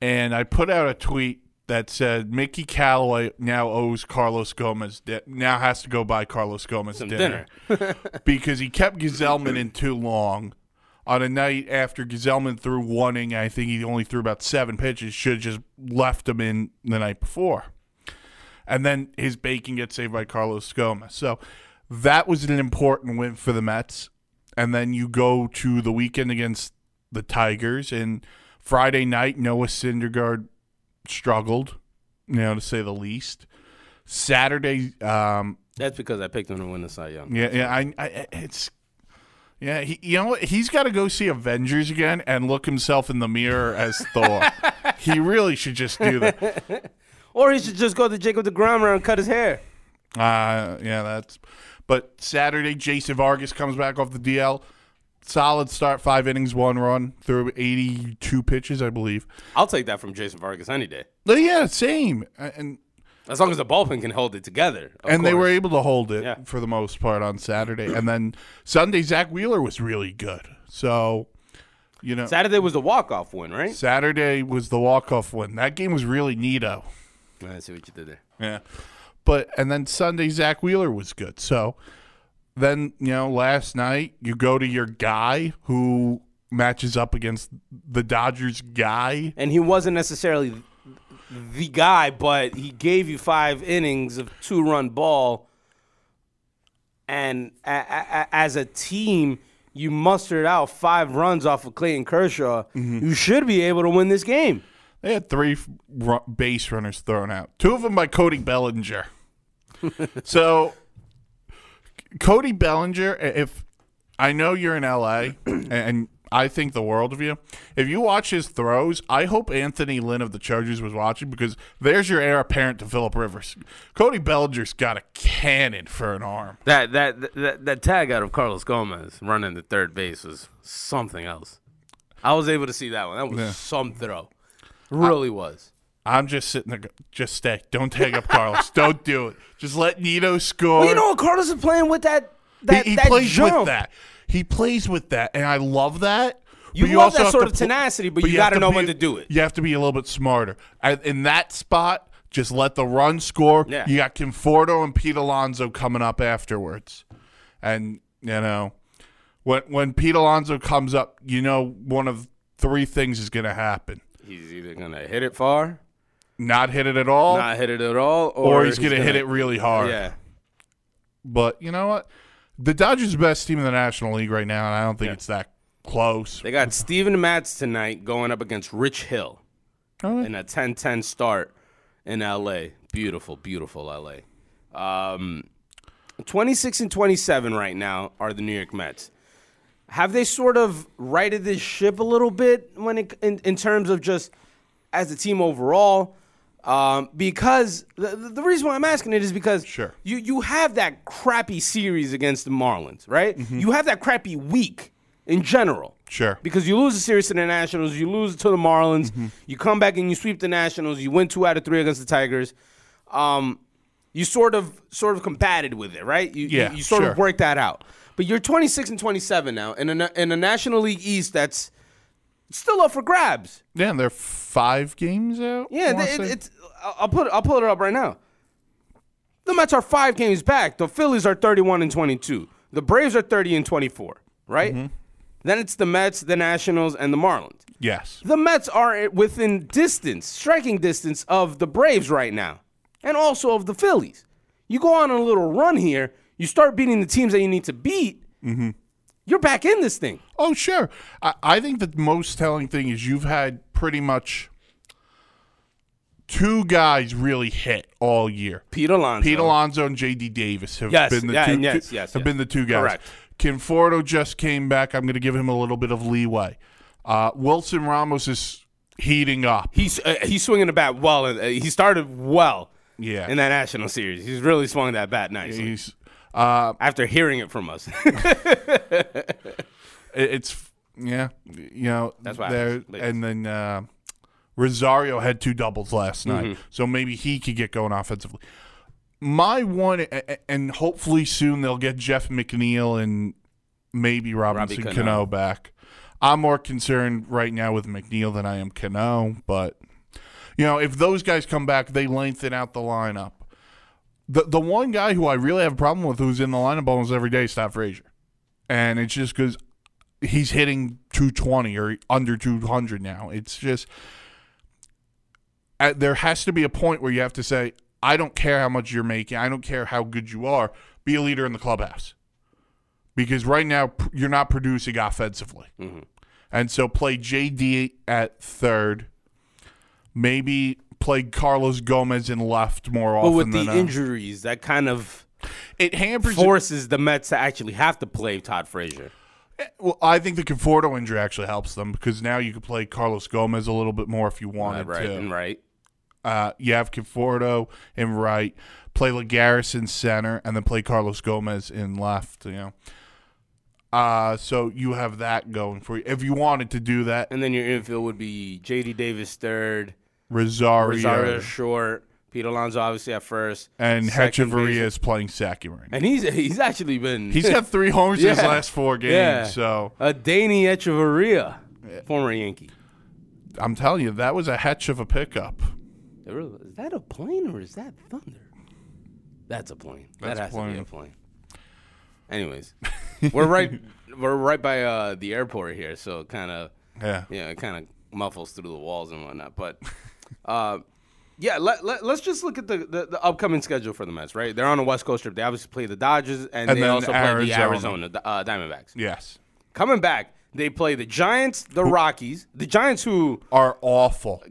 D: and I put out a tweet that said Mickey Callaway now owes Carlos Gomez di- now has to go buy Carlos Gomez dinner, because he kept Gsellman in too long. On a night after Gsellman threw one inning, I think he only threw about seven pitches. Should have just left him in the night before, and then his bacon gets saved by Carlos Gomez. So that was an important win for the Mets. And then you go to the weekend against the Tigers, and Friday night Noah Syndergaard struggled. you know, to say the least. Saturday, um,
C: That's because I picked him to win the Cy Young.
D: yeah, yeah, I, I it's. Yeah, he, you know what? He's got to go see Avengers again and look himself in the mirror as Thor. he really should just do that.
C: Or he should just go to Jacob DeGrom and cut his hair.
D: Uh, yeah, that's. But Saturday, Jason Vargas comes back off the DL. Solid start, five innings, one run, through 82 pitches, I believe.
C: I'll take that from Jason Vargas any day.
D: But yeah, same. And
C: As long as the bullpen can hold it together. of
D: and they were able to hold it
C: Yeah.
D: for the most part on Saturday. And then Sunday, Zack Wheeler was really good. So, you know,
C: Saturday was the walk-off win, right?
D: Saturday was the walk-off win. That game was really neato.
C: I see what you did there.
D: Yeah. But and then Sunday Zack Wheeler was good. So then, you know, last night you go to your guy who matches up against the Dodgers guy.
C: And he wasn't necessarily the guy, but he gave you five innings of two-run ball. And a- a- a- as a team, you mustered out five runs off of Clayton Kershaw.
D: Mm-hmm.
C: You should be able to win this game.
D: They had three base runners thrown out. Two of them by Cody Bellinger. so Cody Bellinger, if I know you're in LA and I think the world of you, if you watch his throws, I hope Anthony Lynn of the Chargers was watching because there's your heir apparent to Philip Rivers. Cody Bellinger's got a cannon for an arm.
C: That that that, that tag out of Carlos Gomez running the third base was something else. I was able to see that one. That was
D: Yeah.
C: some throw. Really was.
D: I'm just sitting there. Just stay. Don't tag up Carlos. Don't do it. Just let Nito score.
C: Well, you know what Carlos is playing with that that,
D: he, he
C: that
D: plays
C: jump.
D: with that. He plays with that, and I love that.
C: You
D: But
C: love
D: also
C: that sort of tenacity, but you
D: have
C: gotta know
D: be-
C: when to do it.
D: You have to be a little bit smarter. In that spot, just let the run score.
C: Yeah.
D: You got Conforto and Pete Alonso coming up afterwards, and you know when when Pete Alonso comes up, you know one of three things is going to happen:
C: He's either gonna hit it far,
D: not hit it at all,
C: not hit it at all, or,
D: or, he's, going to hit it really hard.
C: Yeah,
D: But you know what? The Dodgers' best team in the National League right now, and I don't think
C: Yeah.
D: it's that close.
C: they got Steven Matz tonight going up against Rich Hill
D: Oh,
C: in a 10-10 start in L.A. Beautiful, beautiful L.A. Um, 26 and 27 right now are the New York Mets. Have they sort of righted this ship a little bit when it in, in terms of just as a team overall? Um, because the, the reason why I'm asking it is because
D: Sure.
C: you you have that crappy series against the Marlins, right? You have that crappy week in general.
D: Sure.
C: Because you lose the series to the Nationals, you lose to the Marlins,
D: Mm-hmm.
C: you come back and you sweep the Nationals, you win two out of three against the Tigers. Um, you sort of sort of combated with it, right? You, you- you, sort
D: sure.
C: of worked that out. But you're 26 and 27 now in a in a National League East that's still up for grabs.
D: Yeah, and they're five games out.
C: Yeah, it's. I'll I'll put I'll pull it up right now. The Mets are five games back. The Phillies are 31 and 22. The Braves are 30 and 24. Right.
D: Mm-hmm.
C: Then it's the Mets, the Nationals, and the Marlins.
D: yes.
C: The Mets are within distance, striking distance of the Braves right now, and also of the Phillies. You go on a little run here, you start beating the teams that you need to beat.
D: Mm-hmm.
C: You're back in this thing.
D: Oh, sure. I, I think the most telling thing is you've had pretty much two guys really hit all year.
C: Pete Alonso.
D: Pete Alonso and J.D. Davis have
C: Yes,
D: been the
C: yeah,
D: two.
C: yes, yes,
D: have
C: yes.
D: been the two guys.
C: Correct.
D: Conforto just came back. I'm going to give him a little bit of leeway. Uh, Wilson Ramos is heating up.
C: He's uh, he's swinging the bat well. uh, he started well.
D: Yeah.
C: In that national series, he's really swung that bat nicely.
D: He's uh,
C: After hearing it from us,
D: it- it's yeah, you know
C: That's what
D: there. And then uh, Rosario had two doubles last
C: Mm-hmm.
D: night, so maybe he could get going offensively. My one, a- a- and hopefully soon they'll get Jeff McNeil and maybe Robinson
C: Cano.
D: Cano back. I'm more concerned right now with McNeil than I am Cano, but you know if those guys come back, they lengthen out the lineup. The the one guy who I really have a problem with who's in the lineup almost every day is Frazier. And it's just because he's hitting 220 or under 200 now. It's just uh, there has to be a point where you have to say, I don't care how much you're making. I don't care how good you are. Be a leader in the clubhouse. Because right now you're not producing offensively. And so play JD at third. Maybe play Carlos Gomez in left more often.
C: But with the injuries, that kind of
D: it hampers.
C: forces the Mets to actually have to play Todd Frazier.
D: well, I think the Conforto injury actually helps them because now you can play Carlos Gomez a little bit more if you
C: Right,
D: wanted
C: right,
D: to.
C: and right.
D: Uh, you have Conforto in right, play Lagares in center, and then play Carlos Gomez in left. You know. Uh, so you have that going for you. If you wanted to do that,
C: And then your infield would be J.D. Davis third,
D: Rosario,
C: Rosario short, Pete Alonso obviously at first,
D: and
C: base.
D: is playing second right now.
C: And he's he's actually been
D: He's got three homers in his last four games.
C: Yeah.
D: So
C: Adeiny Hechavarria, former Yankee.
D: I'm telling you, that was a hatch of a pickup.
C: Is that a plane or is that thunder? That's a plane.
D: That's
C: that has
D: a plane.
C: to be a plane. Anyways, we're right we're right by uh, the airport here, so kind of
D: Yeah.
C: yeah, it kind of muffles through the walls and whatnot. But uh, yeah, let, let, us just look at the, the, the upcoming schedule for the Mets. Right, they're on a West Coast trip. They obviously play the Dodgers and,
D: And
C: they also play the
D: Arizona.
C: Arizona uh, Diamondbacks.
D: Yes.
C: Coming back, they play the Giants, the Rockies, the Giants who
D: Are awful.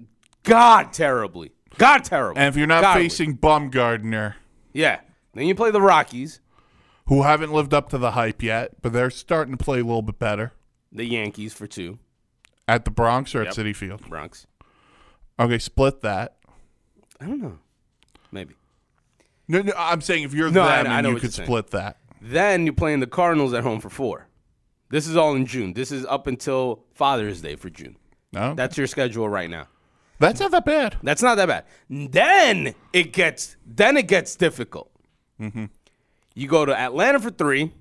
C: God terribly, God terrible.
D: And if you're not
C: Godly.
D: facing Bumgarner,
C: yeah, then you play the Rockies,
D: who haven't lived up to the hype yet, but they're starting to play a little bit better
C: the Yankees for two,
D: at the Bronx or at
C: Yep.
D: Citi Field.
C: Bronx.
D: Okay, split that.
C: I don't know, maybe.
D: No, no, I'm saying if you're
C: No, I-
D: them
C: I
D: and
C: know
D: you could
C: you're saying.
D: split that.
C: Then you're playing the Cardinals at home for four. This is all in June. This is up until Father's Day for June.
D: No,
C: That's your schedule right now.
D: that's not that bad.
C: That's not that bad. Then it gets then it gets difficult.
D: Mm-hmm.
C: You go to Atlanta for three,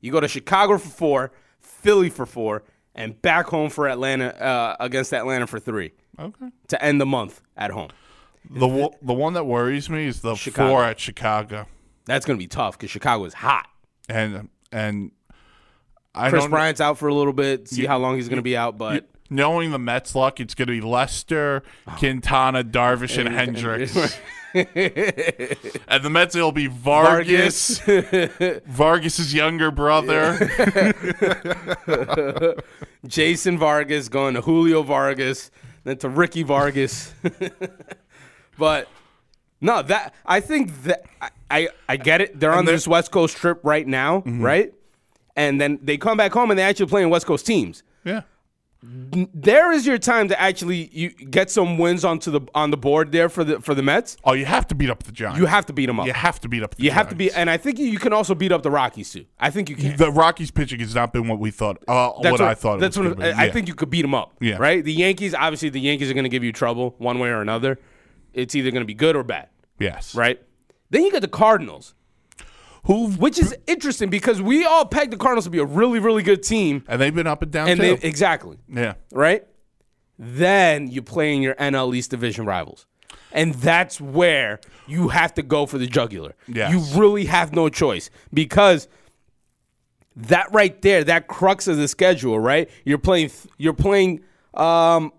C: you go to Chicago for four, Philly for four, and back home for Atlanta uh, against Atlanta for three
D: Okay.
C: to end the month at home.
D: The wo- the one that worries me is the
C: Chicago.
D: four at Chicago,
C: That's gonna be tough because Chicago is hot.
D: and and I
C: Kris
D: don't
C: Bryant's out for a little bit. See
D: You-
C: how long he's gonna be out, but
D: knowing the Mets luck, it's going to be Lester,
C: Oh.
D: Quintana, Darvish, and Hendricks. and the Mets will be Vargas, Vargas's younger brother.
C: Jason Vargas going to Julio Vargas, then to Ricky Vargas. but no, that I think that I I, get it. They're on this West Coast trip right now, mm-hmm. right? And then they come back home and they actually playing West Coast teams.
D: yeah.
C: There is your time to actually you get some wins onto the on the board there for the for the Mets.
D: Oh, you have to beat up the Giants.
C: You have to beat them up.
D: You have to beat up the
C: You have to be, and I think you, you can also beat up the Rockies too. I think you can.
D: The Rockies pitching has not been what we thought. Uh, what, I thought.
C: That's
D: it was
C: what. I
D: Yeah.
C: think you could beat them up.
D: Yeah.
C: Right. The Yankees, obviously, the Yankees are going to give you trouble one way or another. It's either going to be good or bad.
D: Yes.
C: Right. Then you get the Cardinals,
D: Who?
C: which is interesting because we all pegged the Cardinals to be a really, really good team,
D: And they've been up and down
C: and
D: too.
C: they exactly
D: yeah.
C: right. Then you play in your NL East division rivals. And that's where you have to go for the jugular.
D: Yes.
C: You really have no choice because that right there, that crux of the schedule, right? You're playing you're playing um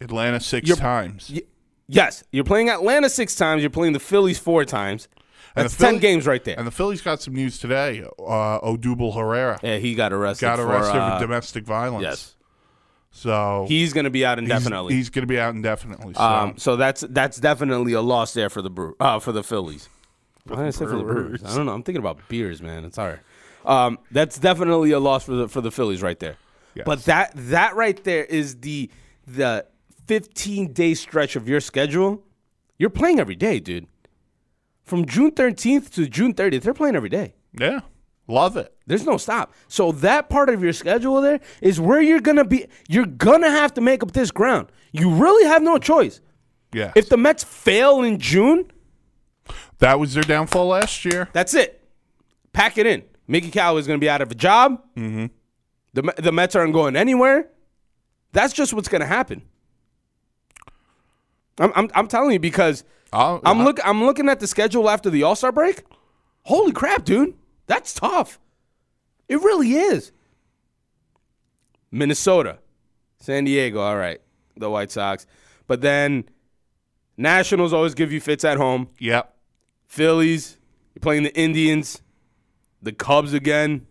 D: Atlanta 6 times.
C: y- yes, you're playing Atlanta 6 times, you're playing the Phillies 4 times.
D: And
C: That's
D: the
C: 10
D: Philly-
C: games right there.
D: And the Phillies got some news today. Uh, Odubel Herrera
C: yeah, he got arrested
D: got arrested
C: for,
D: for,
C: uh,
D: domestic violence.
C: Yes.
D: So
C: He's going to be out
D: he's-
C: indefinitely.
D: he's, going to be out indefinitely. So.
C: Um, so that's that's definitely a loss there for the brew, uh, for the Phillies. Why did I say for the Brewers? I don't know. I'm thinking about beers, man. It's all right. Um, that's definitely a loss for the for the Phillies right there.
D: Yes.
C: But that that right there is the the 15 day stretch of your schedule. You're playing every day, dude. From June 13th to June 30th, they're playing every day.
D: yeah, love it.
C: There's no stop. So that part of your schedule there is where you're gonna be. You're gonna have to make up this ground. You really have no choice.
D: Yeah.
C: If the Mets fail in June,
D: that was their downfall last year.
C: that's it. Pack it in. Mickey Callaway is going to be out of a job. Mm-hmm. The the Mets aren't going anywhere. That's just what's going to happen. I'm, I'm I'm telling you because
D: I'll-
C: I'm look I'm looking at the schedule after the All Star break. Holy crap, dude! That's tough. It really is. Minnesota, San Diego, all right, the White Sox, but then Nationals always give you fits at home.
D: Yep.
C: Phillies, you're playing the Indians, the Cubs again.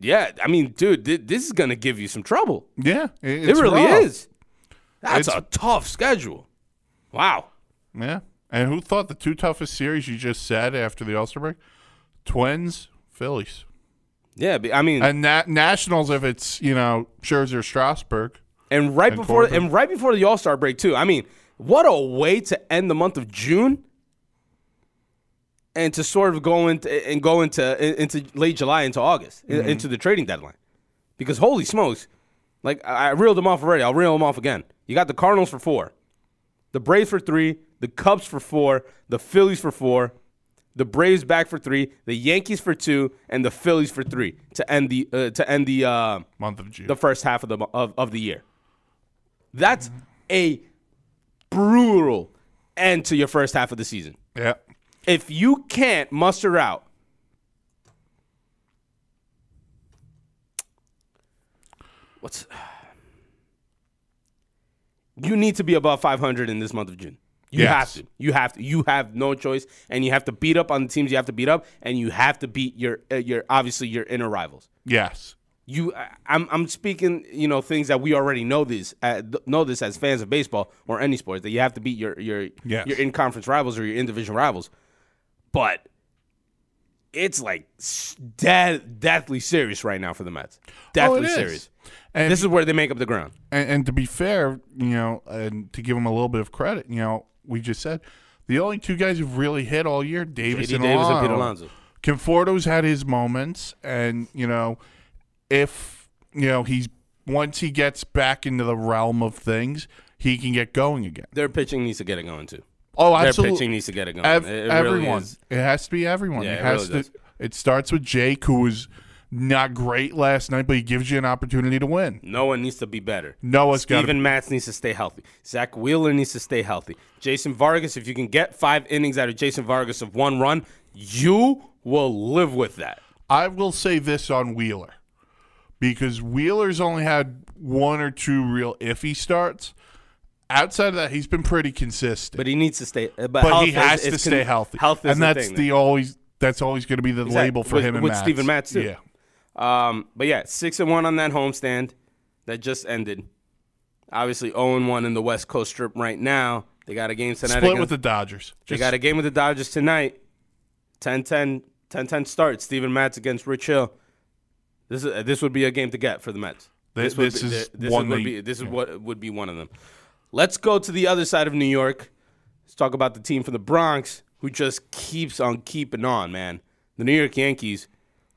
C: Yeah, I mean, dude, thi- this is gonna give you some trouble.
D: Yeah.
C: It really
D: rough.
C: is. That's
D: It's-
C: a tough schedule. Wow.
D: Yeah. And who thought the two toughest series you just said after the All Star break? Twins, Phillies.
C: Yeah, I mean,
D: And na- Nationals if it's, you know, Scherzer, Strasburg.
C: and right
D: and
C: before
D: Corbin.
C: and right before the All Star break too. I mean, what a way to end the month of June, and to sort of go into and go into into late July into August
D: Mm-hmm.
C: into the trading deadline, because holy smokes, like I I reeled them off already. I'll reel them off again. You got the Cardinals for four, the Braves for three, the Cubs for four, the Phillies for four. The Braves back for three, the Yankees for two, and the Phillies for three to end the uh, to end the uh,
D: Month of June.
C: the first half of the of, of the year. That's a brutal end to your first half of the season.
D: yeah.
C: If you can't muster out what's you need to be above 500 in this month of June. You
D: Yes.
C: have to. You have to. You have no choice, and you have to beat up on the teams you have to beat up, and you have to beat your uh, your obviously your inner rivals
D: Yes.
C: you I- I'm I'm speaking you know things that we already know this uh, know this as fans of baseball or any sport that you have to beat your your
D: Yes.
C: your in conference rivals or your in division rivals, but it's like dead deathly serious right now for the Mets. Deathly
D: Oh, it is.
C: serious.
D: And,
C: This is where they make up the ground.
D: and and to be fair, you know, and to give them a little bit of credit, you know, we just said the only two guys who've really hit all year, Davis
C: JD
D: and
C: Davis and Pete Alonso.
D: Conforto's had his moments, and you know, if you know he's once he gets back into the realm of things, he can get going again.
C: Their pitching needs to get it going too.
D: Oh, absolutely.
C: Their pitching needs to get it going.
D: Ev-
C: It- it
D: everyone.
C: is.
D: it has to be everyone.
C: Yeah,
D: it
C: it
D: has
C: really
D: to.
C: does.
D: It starts with Jake, who was not great last night, but he gives you an opportunity to win.
C: No one needs to be better.
D: Noah's got
C: Steven Matz needs to stay healthy. Zack Wheeler needs to stay healthy. Jason Vargas, if you can get five innings out of Jason Vargas of one run, you will live with that.
D: I will say this on Wheeler because Wheeler's only had one or two real iffy starts. Outside of that, he's been pretty consistent.
C: But he needs to stay. uh, But,
D: but he has
C: is,
D: to stay
C: con-
D: healthy,
C: Health is
D: and
C: the
D: that's
C: thing.
D: the always that's always going to be the
C: Exactly.
D: label for
C: With-
D: him and
C: with
D: Matz.
C: Steven Matz, too.
D: Yeah,
C: Um, but yeah, six and one on that homestand that just ended. Obviously, zero and one in the West Coast Strip right now. They got a game tonight.
D: split
C: against,
D: with the Dodgers.
C: They got a game with the Dodgers tonight. 10-10, 10-10 start. Steven Matz against Rich Hill. This is this would be a game to get for the Mets.
D: This-
C: would be,
D: is
C: this
D: one
C: would be this is what would be one of them. Let's go to the other side of New York. Let's talk about the team from the Bronx who just keeps on keeping on, man. The New York Yankees,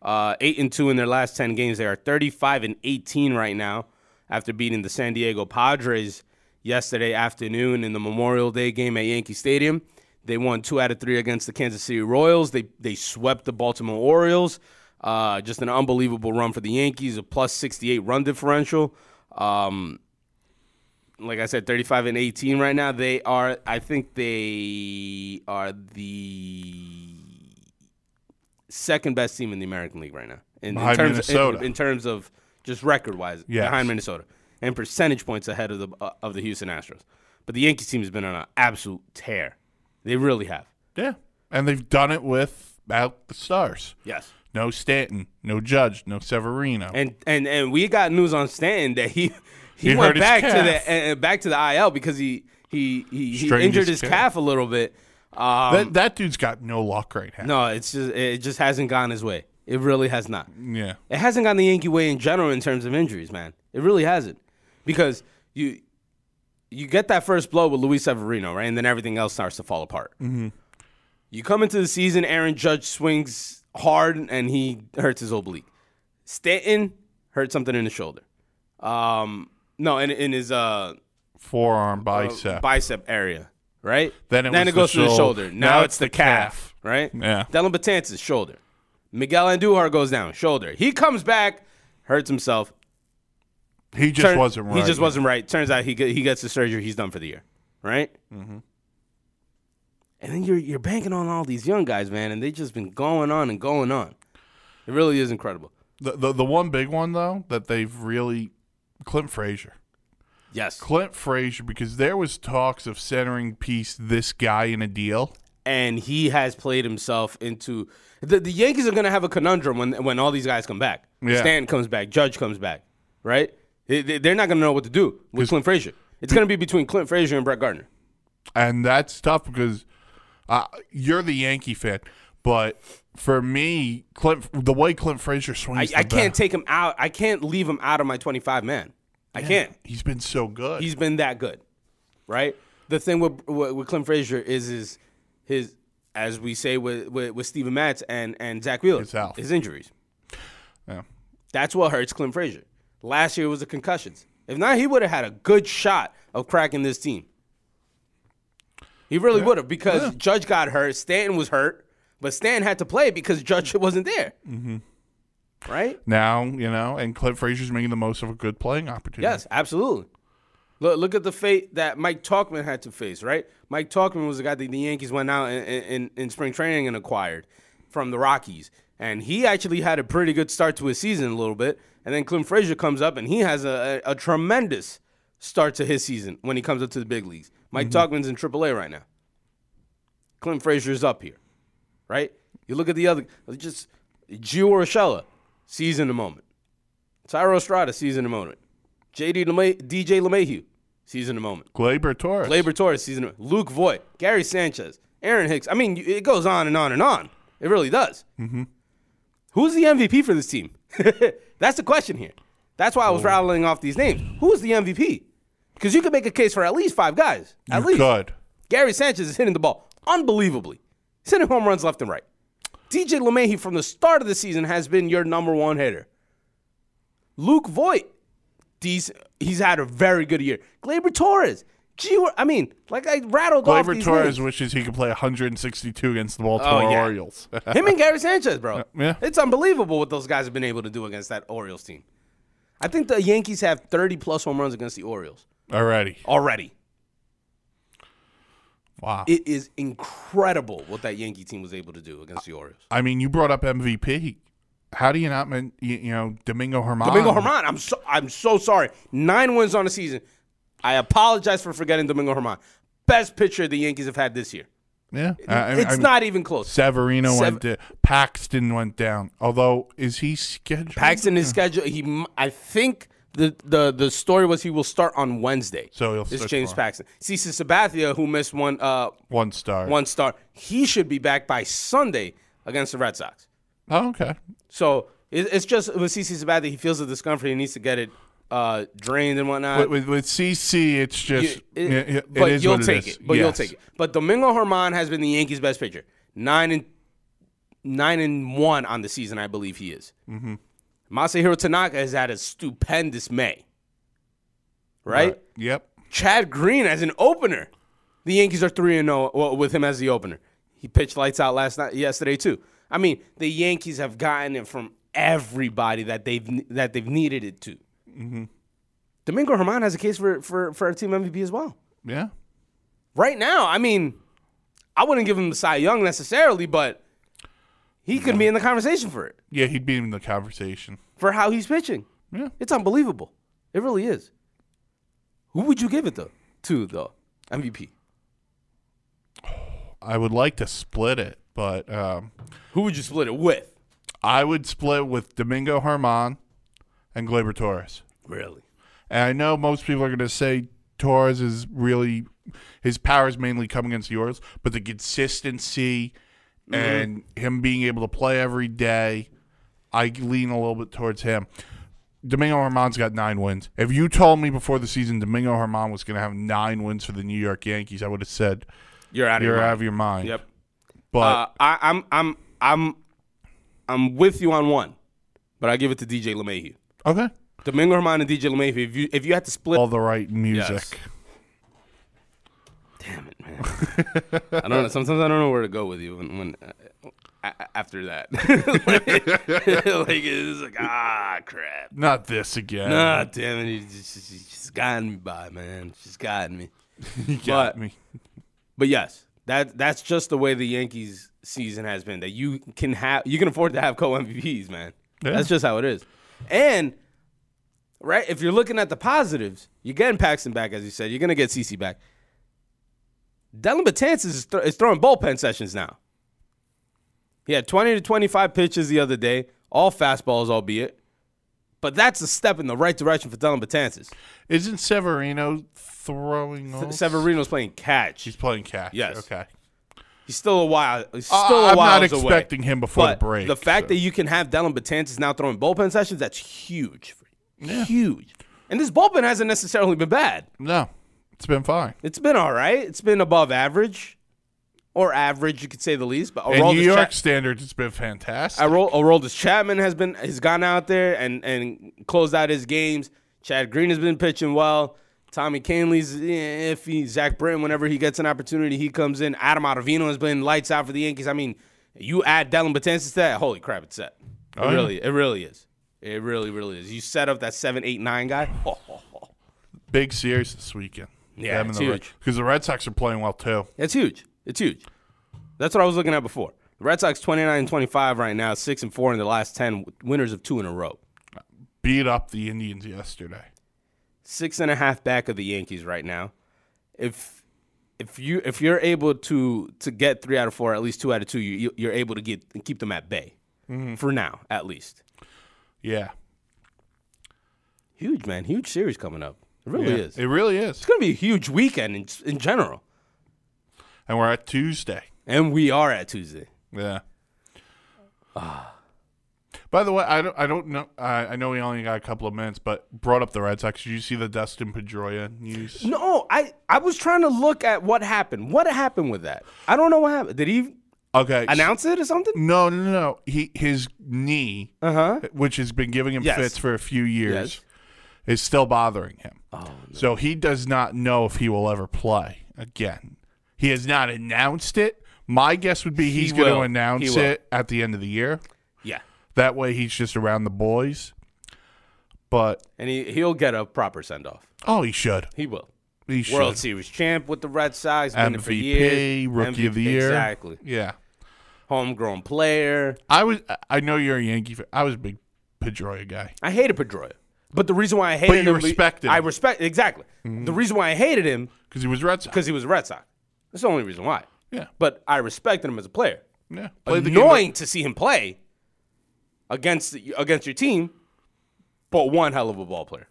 C: uh, eight and two in their last ten games. They are thirty-five and eighteen right now after beating the San Diego Padres yesterday afternoon in the Memorial Day game at Yankee Stadium. They won two out of three against the Kansas City Royals. They they swept the Baltimore Orioles. Uh, just an unbelievable run for the Yankees, a plus 68 run differential. Um, like I said, 35 and 18 right now. They are, I think they are the second best team in the American League right now. In, in terms
D: Minnesota.
C: In, in terms of just record wise,
D: Yes.
C: behind Minnesota and percentage points ahead of the uh, of the Houston Astros. But the Yankees team has been on an absolute tear. They really have.
D: yeah, and they've done it without the stars.
C: Yes.
D: No Stanton, no Judge, no Severino.
C: And and and we got news on Stanton that he he,
D: He
C: went back to the uh, back to the IL because he he he, he injured
D: his
C: his,
D: calf.
C: calf. a little bit. Um,
D: that that dude's got no luck right now.
C: no, it's just it just hasn't gone his way. It really has not.
D: Yeah,
C: It hasn't gone the Yankee way in general in terms of injuries, man. It really hasn't, because you you get that first blow with Luis Severino, right, and then everything else starts to fall apart. Mm-hmm. You come into the season, Aaron Judge swings hard and he hurts his oblique. Stanton hurt something in the shoulder. Um, no, in, in his uh,
D: forearm, bicep.
C: bicep area, right?
D: Then it
C: then
D: was
C: it goes
D: the
C: to the
D: shoulder.
C: Now,
D: Now
C: it's the calf, right?
D: Yeah.
C: Dellin Betances, shoulder. Miguel Andujar goes down, shoulder. He comes back, hurts himself.
D: he just
C: Turn-
D: wasn't right.
C: He just wasn't right. Turns out he he gets the surgery. He's done for the year, right? Mm-hmm. And then you're you're banking on all these young guys, man, and they've just been going on and going on. It really is incredible.
D: The, the the one big one though that they've really Clint Frazier.
C: Yes,
D: Clint Frazier because there was talks of centering piece this guy in a deal.
C: and he has played himself into the, the Yankees are going to have a conundrum when when all these guys come back.
D: Yeah.
C: Stanton comes back, Judge comes back, right? They, they're not going to know what to do with Clint Frazier. It's going to be between Clint Frazier and Brett Gardner.
D: and that's tough because uh, you're the Yankee fan, but for me, Clint, the way Clint Frazier swings,
C: I
D: the
C: can't take him out. I can't leave him out of my 25 man. I can't.
D: He's been so good.
C: He's been that good, right? The thing with with, Clint Frazier is his his as we say with with, with Steven Matz and and Zack Wheeler,
D: His
C: his injuries.
D: Yeah.
C: That's what hurts Clint Frazier. Last year was the concussions. If not, he would have had a good shot of cracking this team. He really would have because Judge got hurt. Stanton was hurt, but Stan had to play because Judge wasn't there. Mm-hmm. Right?
D: now, you know, and Clint Frazier's making the most of a good playing opportunity.
C: Yes, absolutely. Look, look at the fate that Mike Tauchman had to face, right? Mike Tauchman was the guy that the Yankees went out in, in, in spring training and acquired from the Rockies. And he actually had a pretty good start to his season a little bit. And then Clint Frazier comes up and he has a, a, a tremendous start to his season when he comes up to the big leagues. Mike Tauchman's in AAA right now. Clint Frazier's up here, right? You look at the other, just Gio Urshela, season a moment. Thairo Estrada, season a moment. JD LeMay, DJ LeMahieu, season a moment.
D: Gleyber Torres.
C: Labor Torres, season a moment. Luke Voit, Gary Sanchez, Aaron Hicks. I mean, it goes on and on and on. It really does. Mm-hmm. Who's the MVP for this team? That's the question here. That's why I was rattling off these names. Who's the MVP? Because you could make a case for at least five guys. At
D: you
C: least.
D: could.
C: Gary Sanchez is hitting the ball unbelievably. He's hitting home runs left and right. DJ LeMahieu from the start of the season has been your number one hitter. Luke Voit, decent, he's had a very good year. Gleyber Torres, gee, I mean, like I rattled off
D: Gleyber
C: these
D: Torres
C: names.
D: wishes he could play 162 against the Baltimore
C: Oh, yeah.
D: Orioles.
C: Him and Gary Sanchez, bro.
D: Yeah.
C: It's unbelievable what those guys have been able to do against that Orioles team. I think the Yankees have 30 plus home runs against the Orioles
D: Already.
C: already.
D: Wow.
C: It is incredible what that Yankee team was able to do against the Orioles.
D: I mean, you brought up MVP. How do you not, men, you, you know, Domingo Germán?
C: Domingo Germán, I'm so I'm so sorry. Nine wins on the season. I apologize for forgetting Domingo Germán. Best pitcher the Yankees have had this year.
D: Yeah. I- I-
C: it's
D: I'm-
C: not even close.
D: Severino
C: Sev-
D: went to Paxton went down. Although is he scheduled?
C: Paxton is scheduled. He, I think the the the story was he will start on Wednesday.
D: So he'll
C: it's James
D: tomorrow.
C: Paxton. CC Sabathia, who missed one uh
D: one star.
C: one start, he should be back by Sunday against the Red Sox.
D: Oh, okay.
C: So it, it's just with CC Sabathia, he feels the discomfort. He needs to get it uh drained and whatnot.
D: With, with, with CC, it's just.
C: You- it-
D: yeah, yeah, it
C: but you'll take it. But you'll take it. But Domingo Germán has been the Yankees' best pitcher. Nine and nine and one on the season, I believe he is. Mm-hmm. Masahiro Tanaka has had a stupendous May. Right?
D: Yep.
C: Chad Green as an opener. The Yankees are three and zero with him as the opener. He pitched lights out last night, yesterday too. I mean, the Yankees have gotten it from everybody that they've that they've needed it to.
D: Mm-hmm.
C: Domingo Germán has a case for for for a team MVP as well.
D: Yeah.
C: Right now, I mean, I wouldn't give him the Cy Young necessarily, but he could be in the conversation for it
D: Yeah, he'd be in the conversation.
C: for how he's pitching.
D: Yeah.
C: It's unbelievable. It really is. Who would you give it though to though MVP?
D: I would like to split it, but um,
C: Who would you split it with?
D: I would split with Domingo Germán and Gleyber Torres.
C: Really?
D: And I know most people are going to say Torres is really his power is mainly coming against Orioles, but the consistency and him being able to play every day, I lean a little bit towards him. Domingo Germán's got nine wins. If you told me before the season Domingo Germán was going to have nine wins for the New York Yankees, I would have said
C: You're out of
D: you're
C: your
D: out
C: mind.
D: of your mind.
C: Yep.
D: But
C: Uh, I, I'm I'm I'm I'm with you on one, but I give it to DJ LeMahieu.
D: okay,
C: Domingo Germán and DJ LeMahieu. If you if you had to split,
D: all the right music.
C: man. I don't know. Sometimes I don't know where to go with you when, when uh, after that. like, like it's like ah crap.
D: Not this again.
C: Nah, damn it. He's just, he's gotten me by, man. She's gotten me.
D: you got
C: but-
D: me.
C: But yes, that that's just the way the Yankees season has been. That you can have you can afford to have co MVPs, man.
D: Yeah.
C: That's just how it is. And right, if you're looking at the positives, you're getting Paxton back, as you said. You're gonna get CC back. Dellin Betances is, th- is throwing bullpen sessions now. He had 20 to 25 pitches the other day, all fastballs, albeit. But that's a step in the right direction for Dellin Betances.
D: Isn't Severino throwing off?
C: Severino's playing catch.
D: He's playing catch.
C: Yes.
D: Okay.
C: He's still a while. He's
D: Uh,
C: still a
D: I'm
C: while
D: not
C: away.
D: expecting him before
C: but
D: the break.
C: The fact
D: so.
C: that you can have Dellin Betances now throwing bullpen sessions, that's huge. For you.
D: Yeah.
C: Huge. And this bullpen hasn't necessarily been bad.
D: no, it's been fine.
C: It's been all right. It's been above average, or average, you could say the least. But
D: In New York
C: Chap-
D: standards, it's been fantastic.
C: Arol- Aroldis Chapman has been has gone out there and and closed out his games. Chad Green has been pitching well. Tommy Kahnle's eh, iffy. Zach Britton, whenever he gets an opportunity, he comes in. Adam Ottavino has been lights out for the Yankees. I mean, you add Dellin Betances to that, holy crap, it's set. It
D: Oh, yeah.
C: really, it really is. It really, really is. You set up that seven, eight, nine guy. Oh, oh.
D: Big series this weekend.
C: Yeah, it's
D: the Red-
C: huge.
D: Because the Red Sox are playing well too.
C: It's huge. It's huge. That's what I was looking at before. The Red Sox 29 and 25 right now, 6 and 4 in the last 10, winners of two in a row.
D: Beat up the Indians yesterday.
C: six and a half back of the Yankees right now. If if you if you're able to to get three out of four, at least two out of two, you you're able to get and keep them at bay mm-hmm. for now, at least.
D: Yeah.
C: Huge man, huge series coming up. It really
D: yeah.
C: is.
D: It really is.
C: it's gonna be a huge weekend in in general,
D: And we're at Tuesday.
C: and we are at Tuesday.
D: Yeah. By the way, I don't. I don't know. I I know we only got a couple of minutes, but brought up the Red Sox. Did you see the Dustin Pedroia news?
C: No, I I was trying to look at what happened. What happened with that? I don't know what happened. Did he
D: Okay.
C: announce it or something?
D: No, no, no. He his knee,
C: Uh huh.
D: which has been giving him
C: Yes.
D: fits for a few years,
C: Yes.
D: Is still bothering him. Oh, So he does not know if he will ever play again. He has not announced it. My guess would be
C: He
D: he's going to announce it at the end of the year.
C: Yeah,
D: That way he's just around the boys. But
C: and he he'll get a proper send off.
D: oh, he should.
C: He will.
D: He should.
C: World Series champ with the Red Sox, been it for years.
D: MVP, rookie of the year.
C: exactly.
D: Yeah.
C: Homegrown player.
D: I was. I know you're a Yankee fan. I was a big Pedroia guy.
C: I hated Pedroia, but the reason why I hated
D: you
C: him,
D: respected
C: I
D: him.
C: respect exactly. Mm-hmm. The reason why I hated him
D: Because he was Red Sox.
C: because he was a Red Sox. That's the only reason why.
D: Yeah.
C: But I respected him as a player.
D: Yeah. Played
C: Annoying to see him play against against your team, but one hell of a ball player.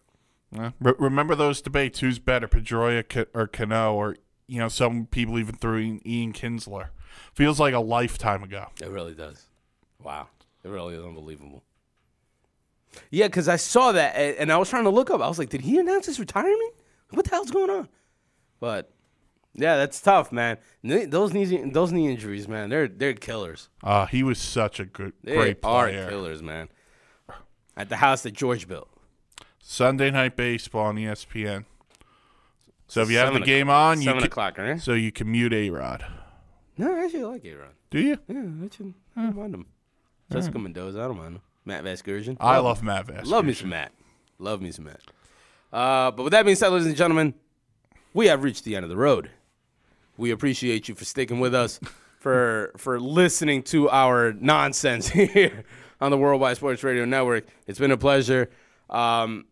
D: Yeah. Re- remember those debates? Who's better, Pedroia or Cano, or you know, some people even threw in Ian Kinsler. Feels like a lifetime ago.
C: It really does. Wow. It really is unbelievable. Yeah, because I saw that and I was trying to look up. I was like, did he announce his retirement? What the hell's going on? But yeah, that's tough, man. Those knee those knee injuries, man, they're they're killers.
D: Uh, he was such a good,
C: They
D: great
C: are killers, man. At the house that George built.
D: Sunday night baseball on ESPN. So if you have the game on, you
C: seven
D: can,
C: o'clock, right?
D: so you commute A Rod.
C: No, I actually like A-Rod.
D: Do you?
C: Yeah, I, should, I don't mind him. Jessica Mendoza, I don't mind him. Matt Vasgersian.
D: I love Matt Vass.
C: Love me some Matt. Love me some Matt. Uh, but with that being said, ladies and gentlemen, we have reached the end of the road. We appreciate you for sticking with us, for for listening to our nonsense here on the Worldwide Sports Radio Network. It's been a pleasure. Um,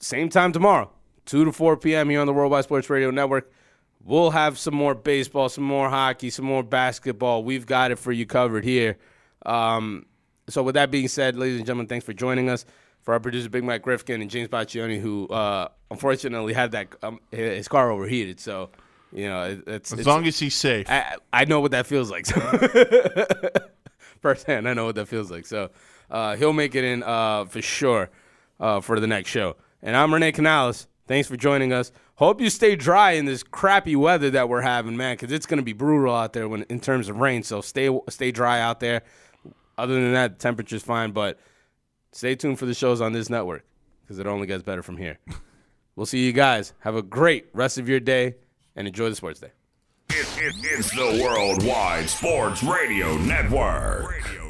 C: same time tomorrow, 2 to 4 p.m. here on the Worldwide Sports Radio Network. We'll have some more baseball, some more hockey, some more basketball. We've got it for you covered here. Um, so, with that being said, ladies and gentlemen, thanks for joining us. For our producer, Big Mike Grifkin and James Baccioni, who uh, unfortunately had that um, his car overheated. So, you know, it, it's
D: As
C: it's,
D: long as he's safe.
C: I, I know what that feels like. So firsthand, I know what that feels like. So uh, he'll make it in uh, for sure uh, for the next show. And I'm Renee Canales. Thanks for joining us. Hope you stay dry in this crappy weather that we're having, man, because it's going to be brutal out there when in terms of rain. So stay stay dry out there. Other than that, the temperature's fine. But stay tuned for the shows on this network because it only gets better from here. we'll see you guys. Have a great rest of your day and enjoy the sports day.
A: It, it, it's the Worldwide Sports Radio Network. Radio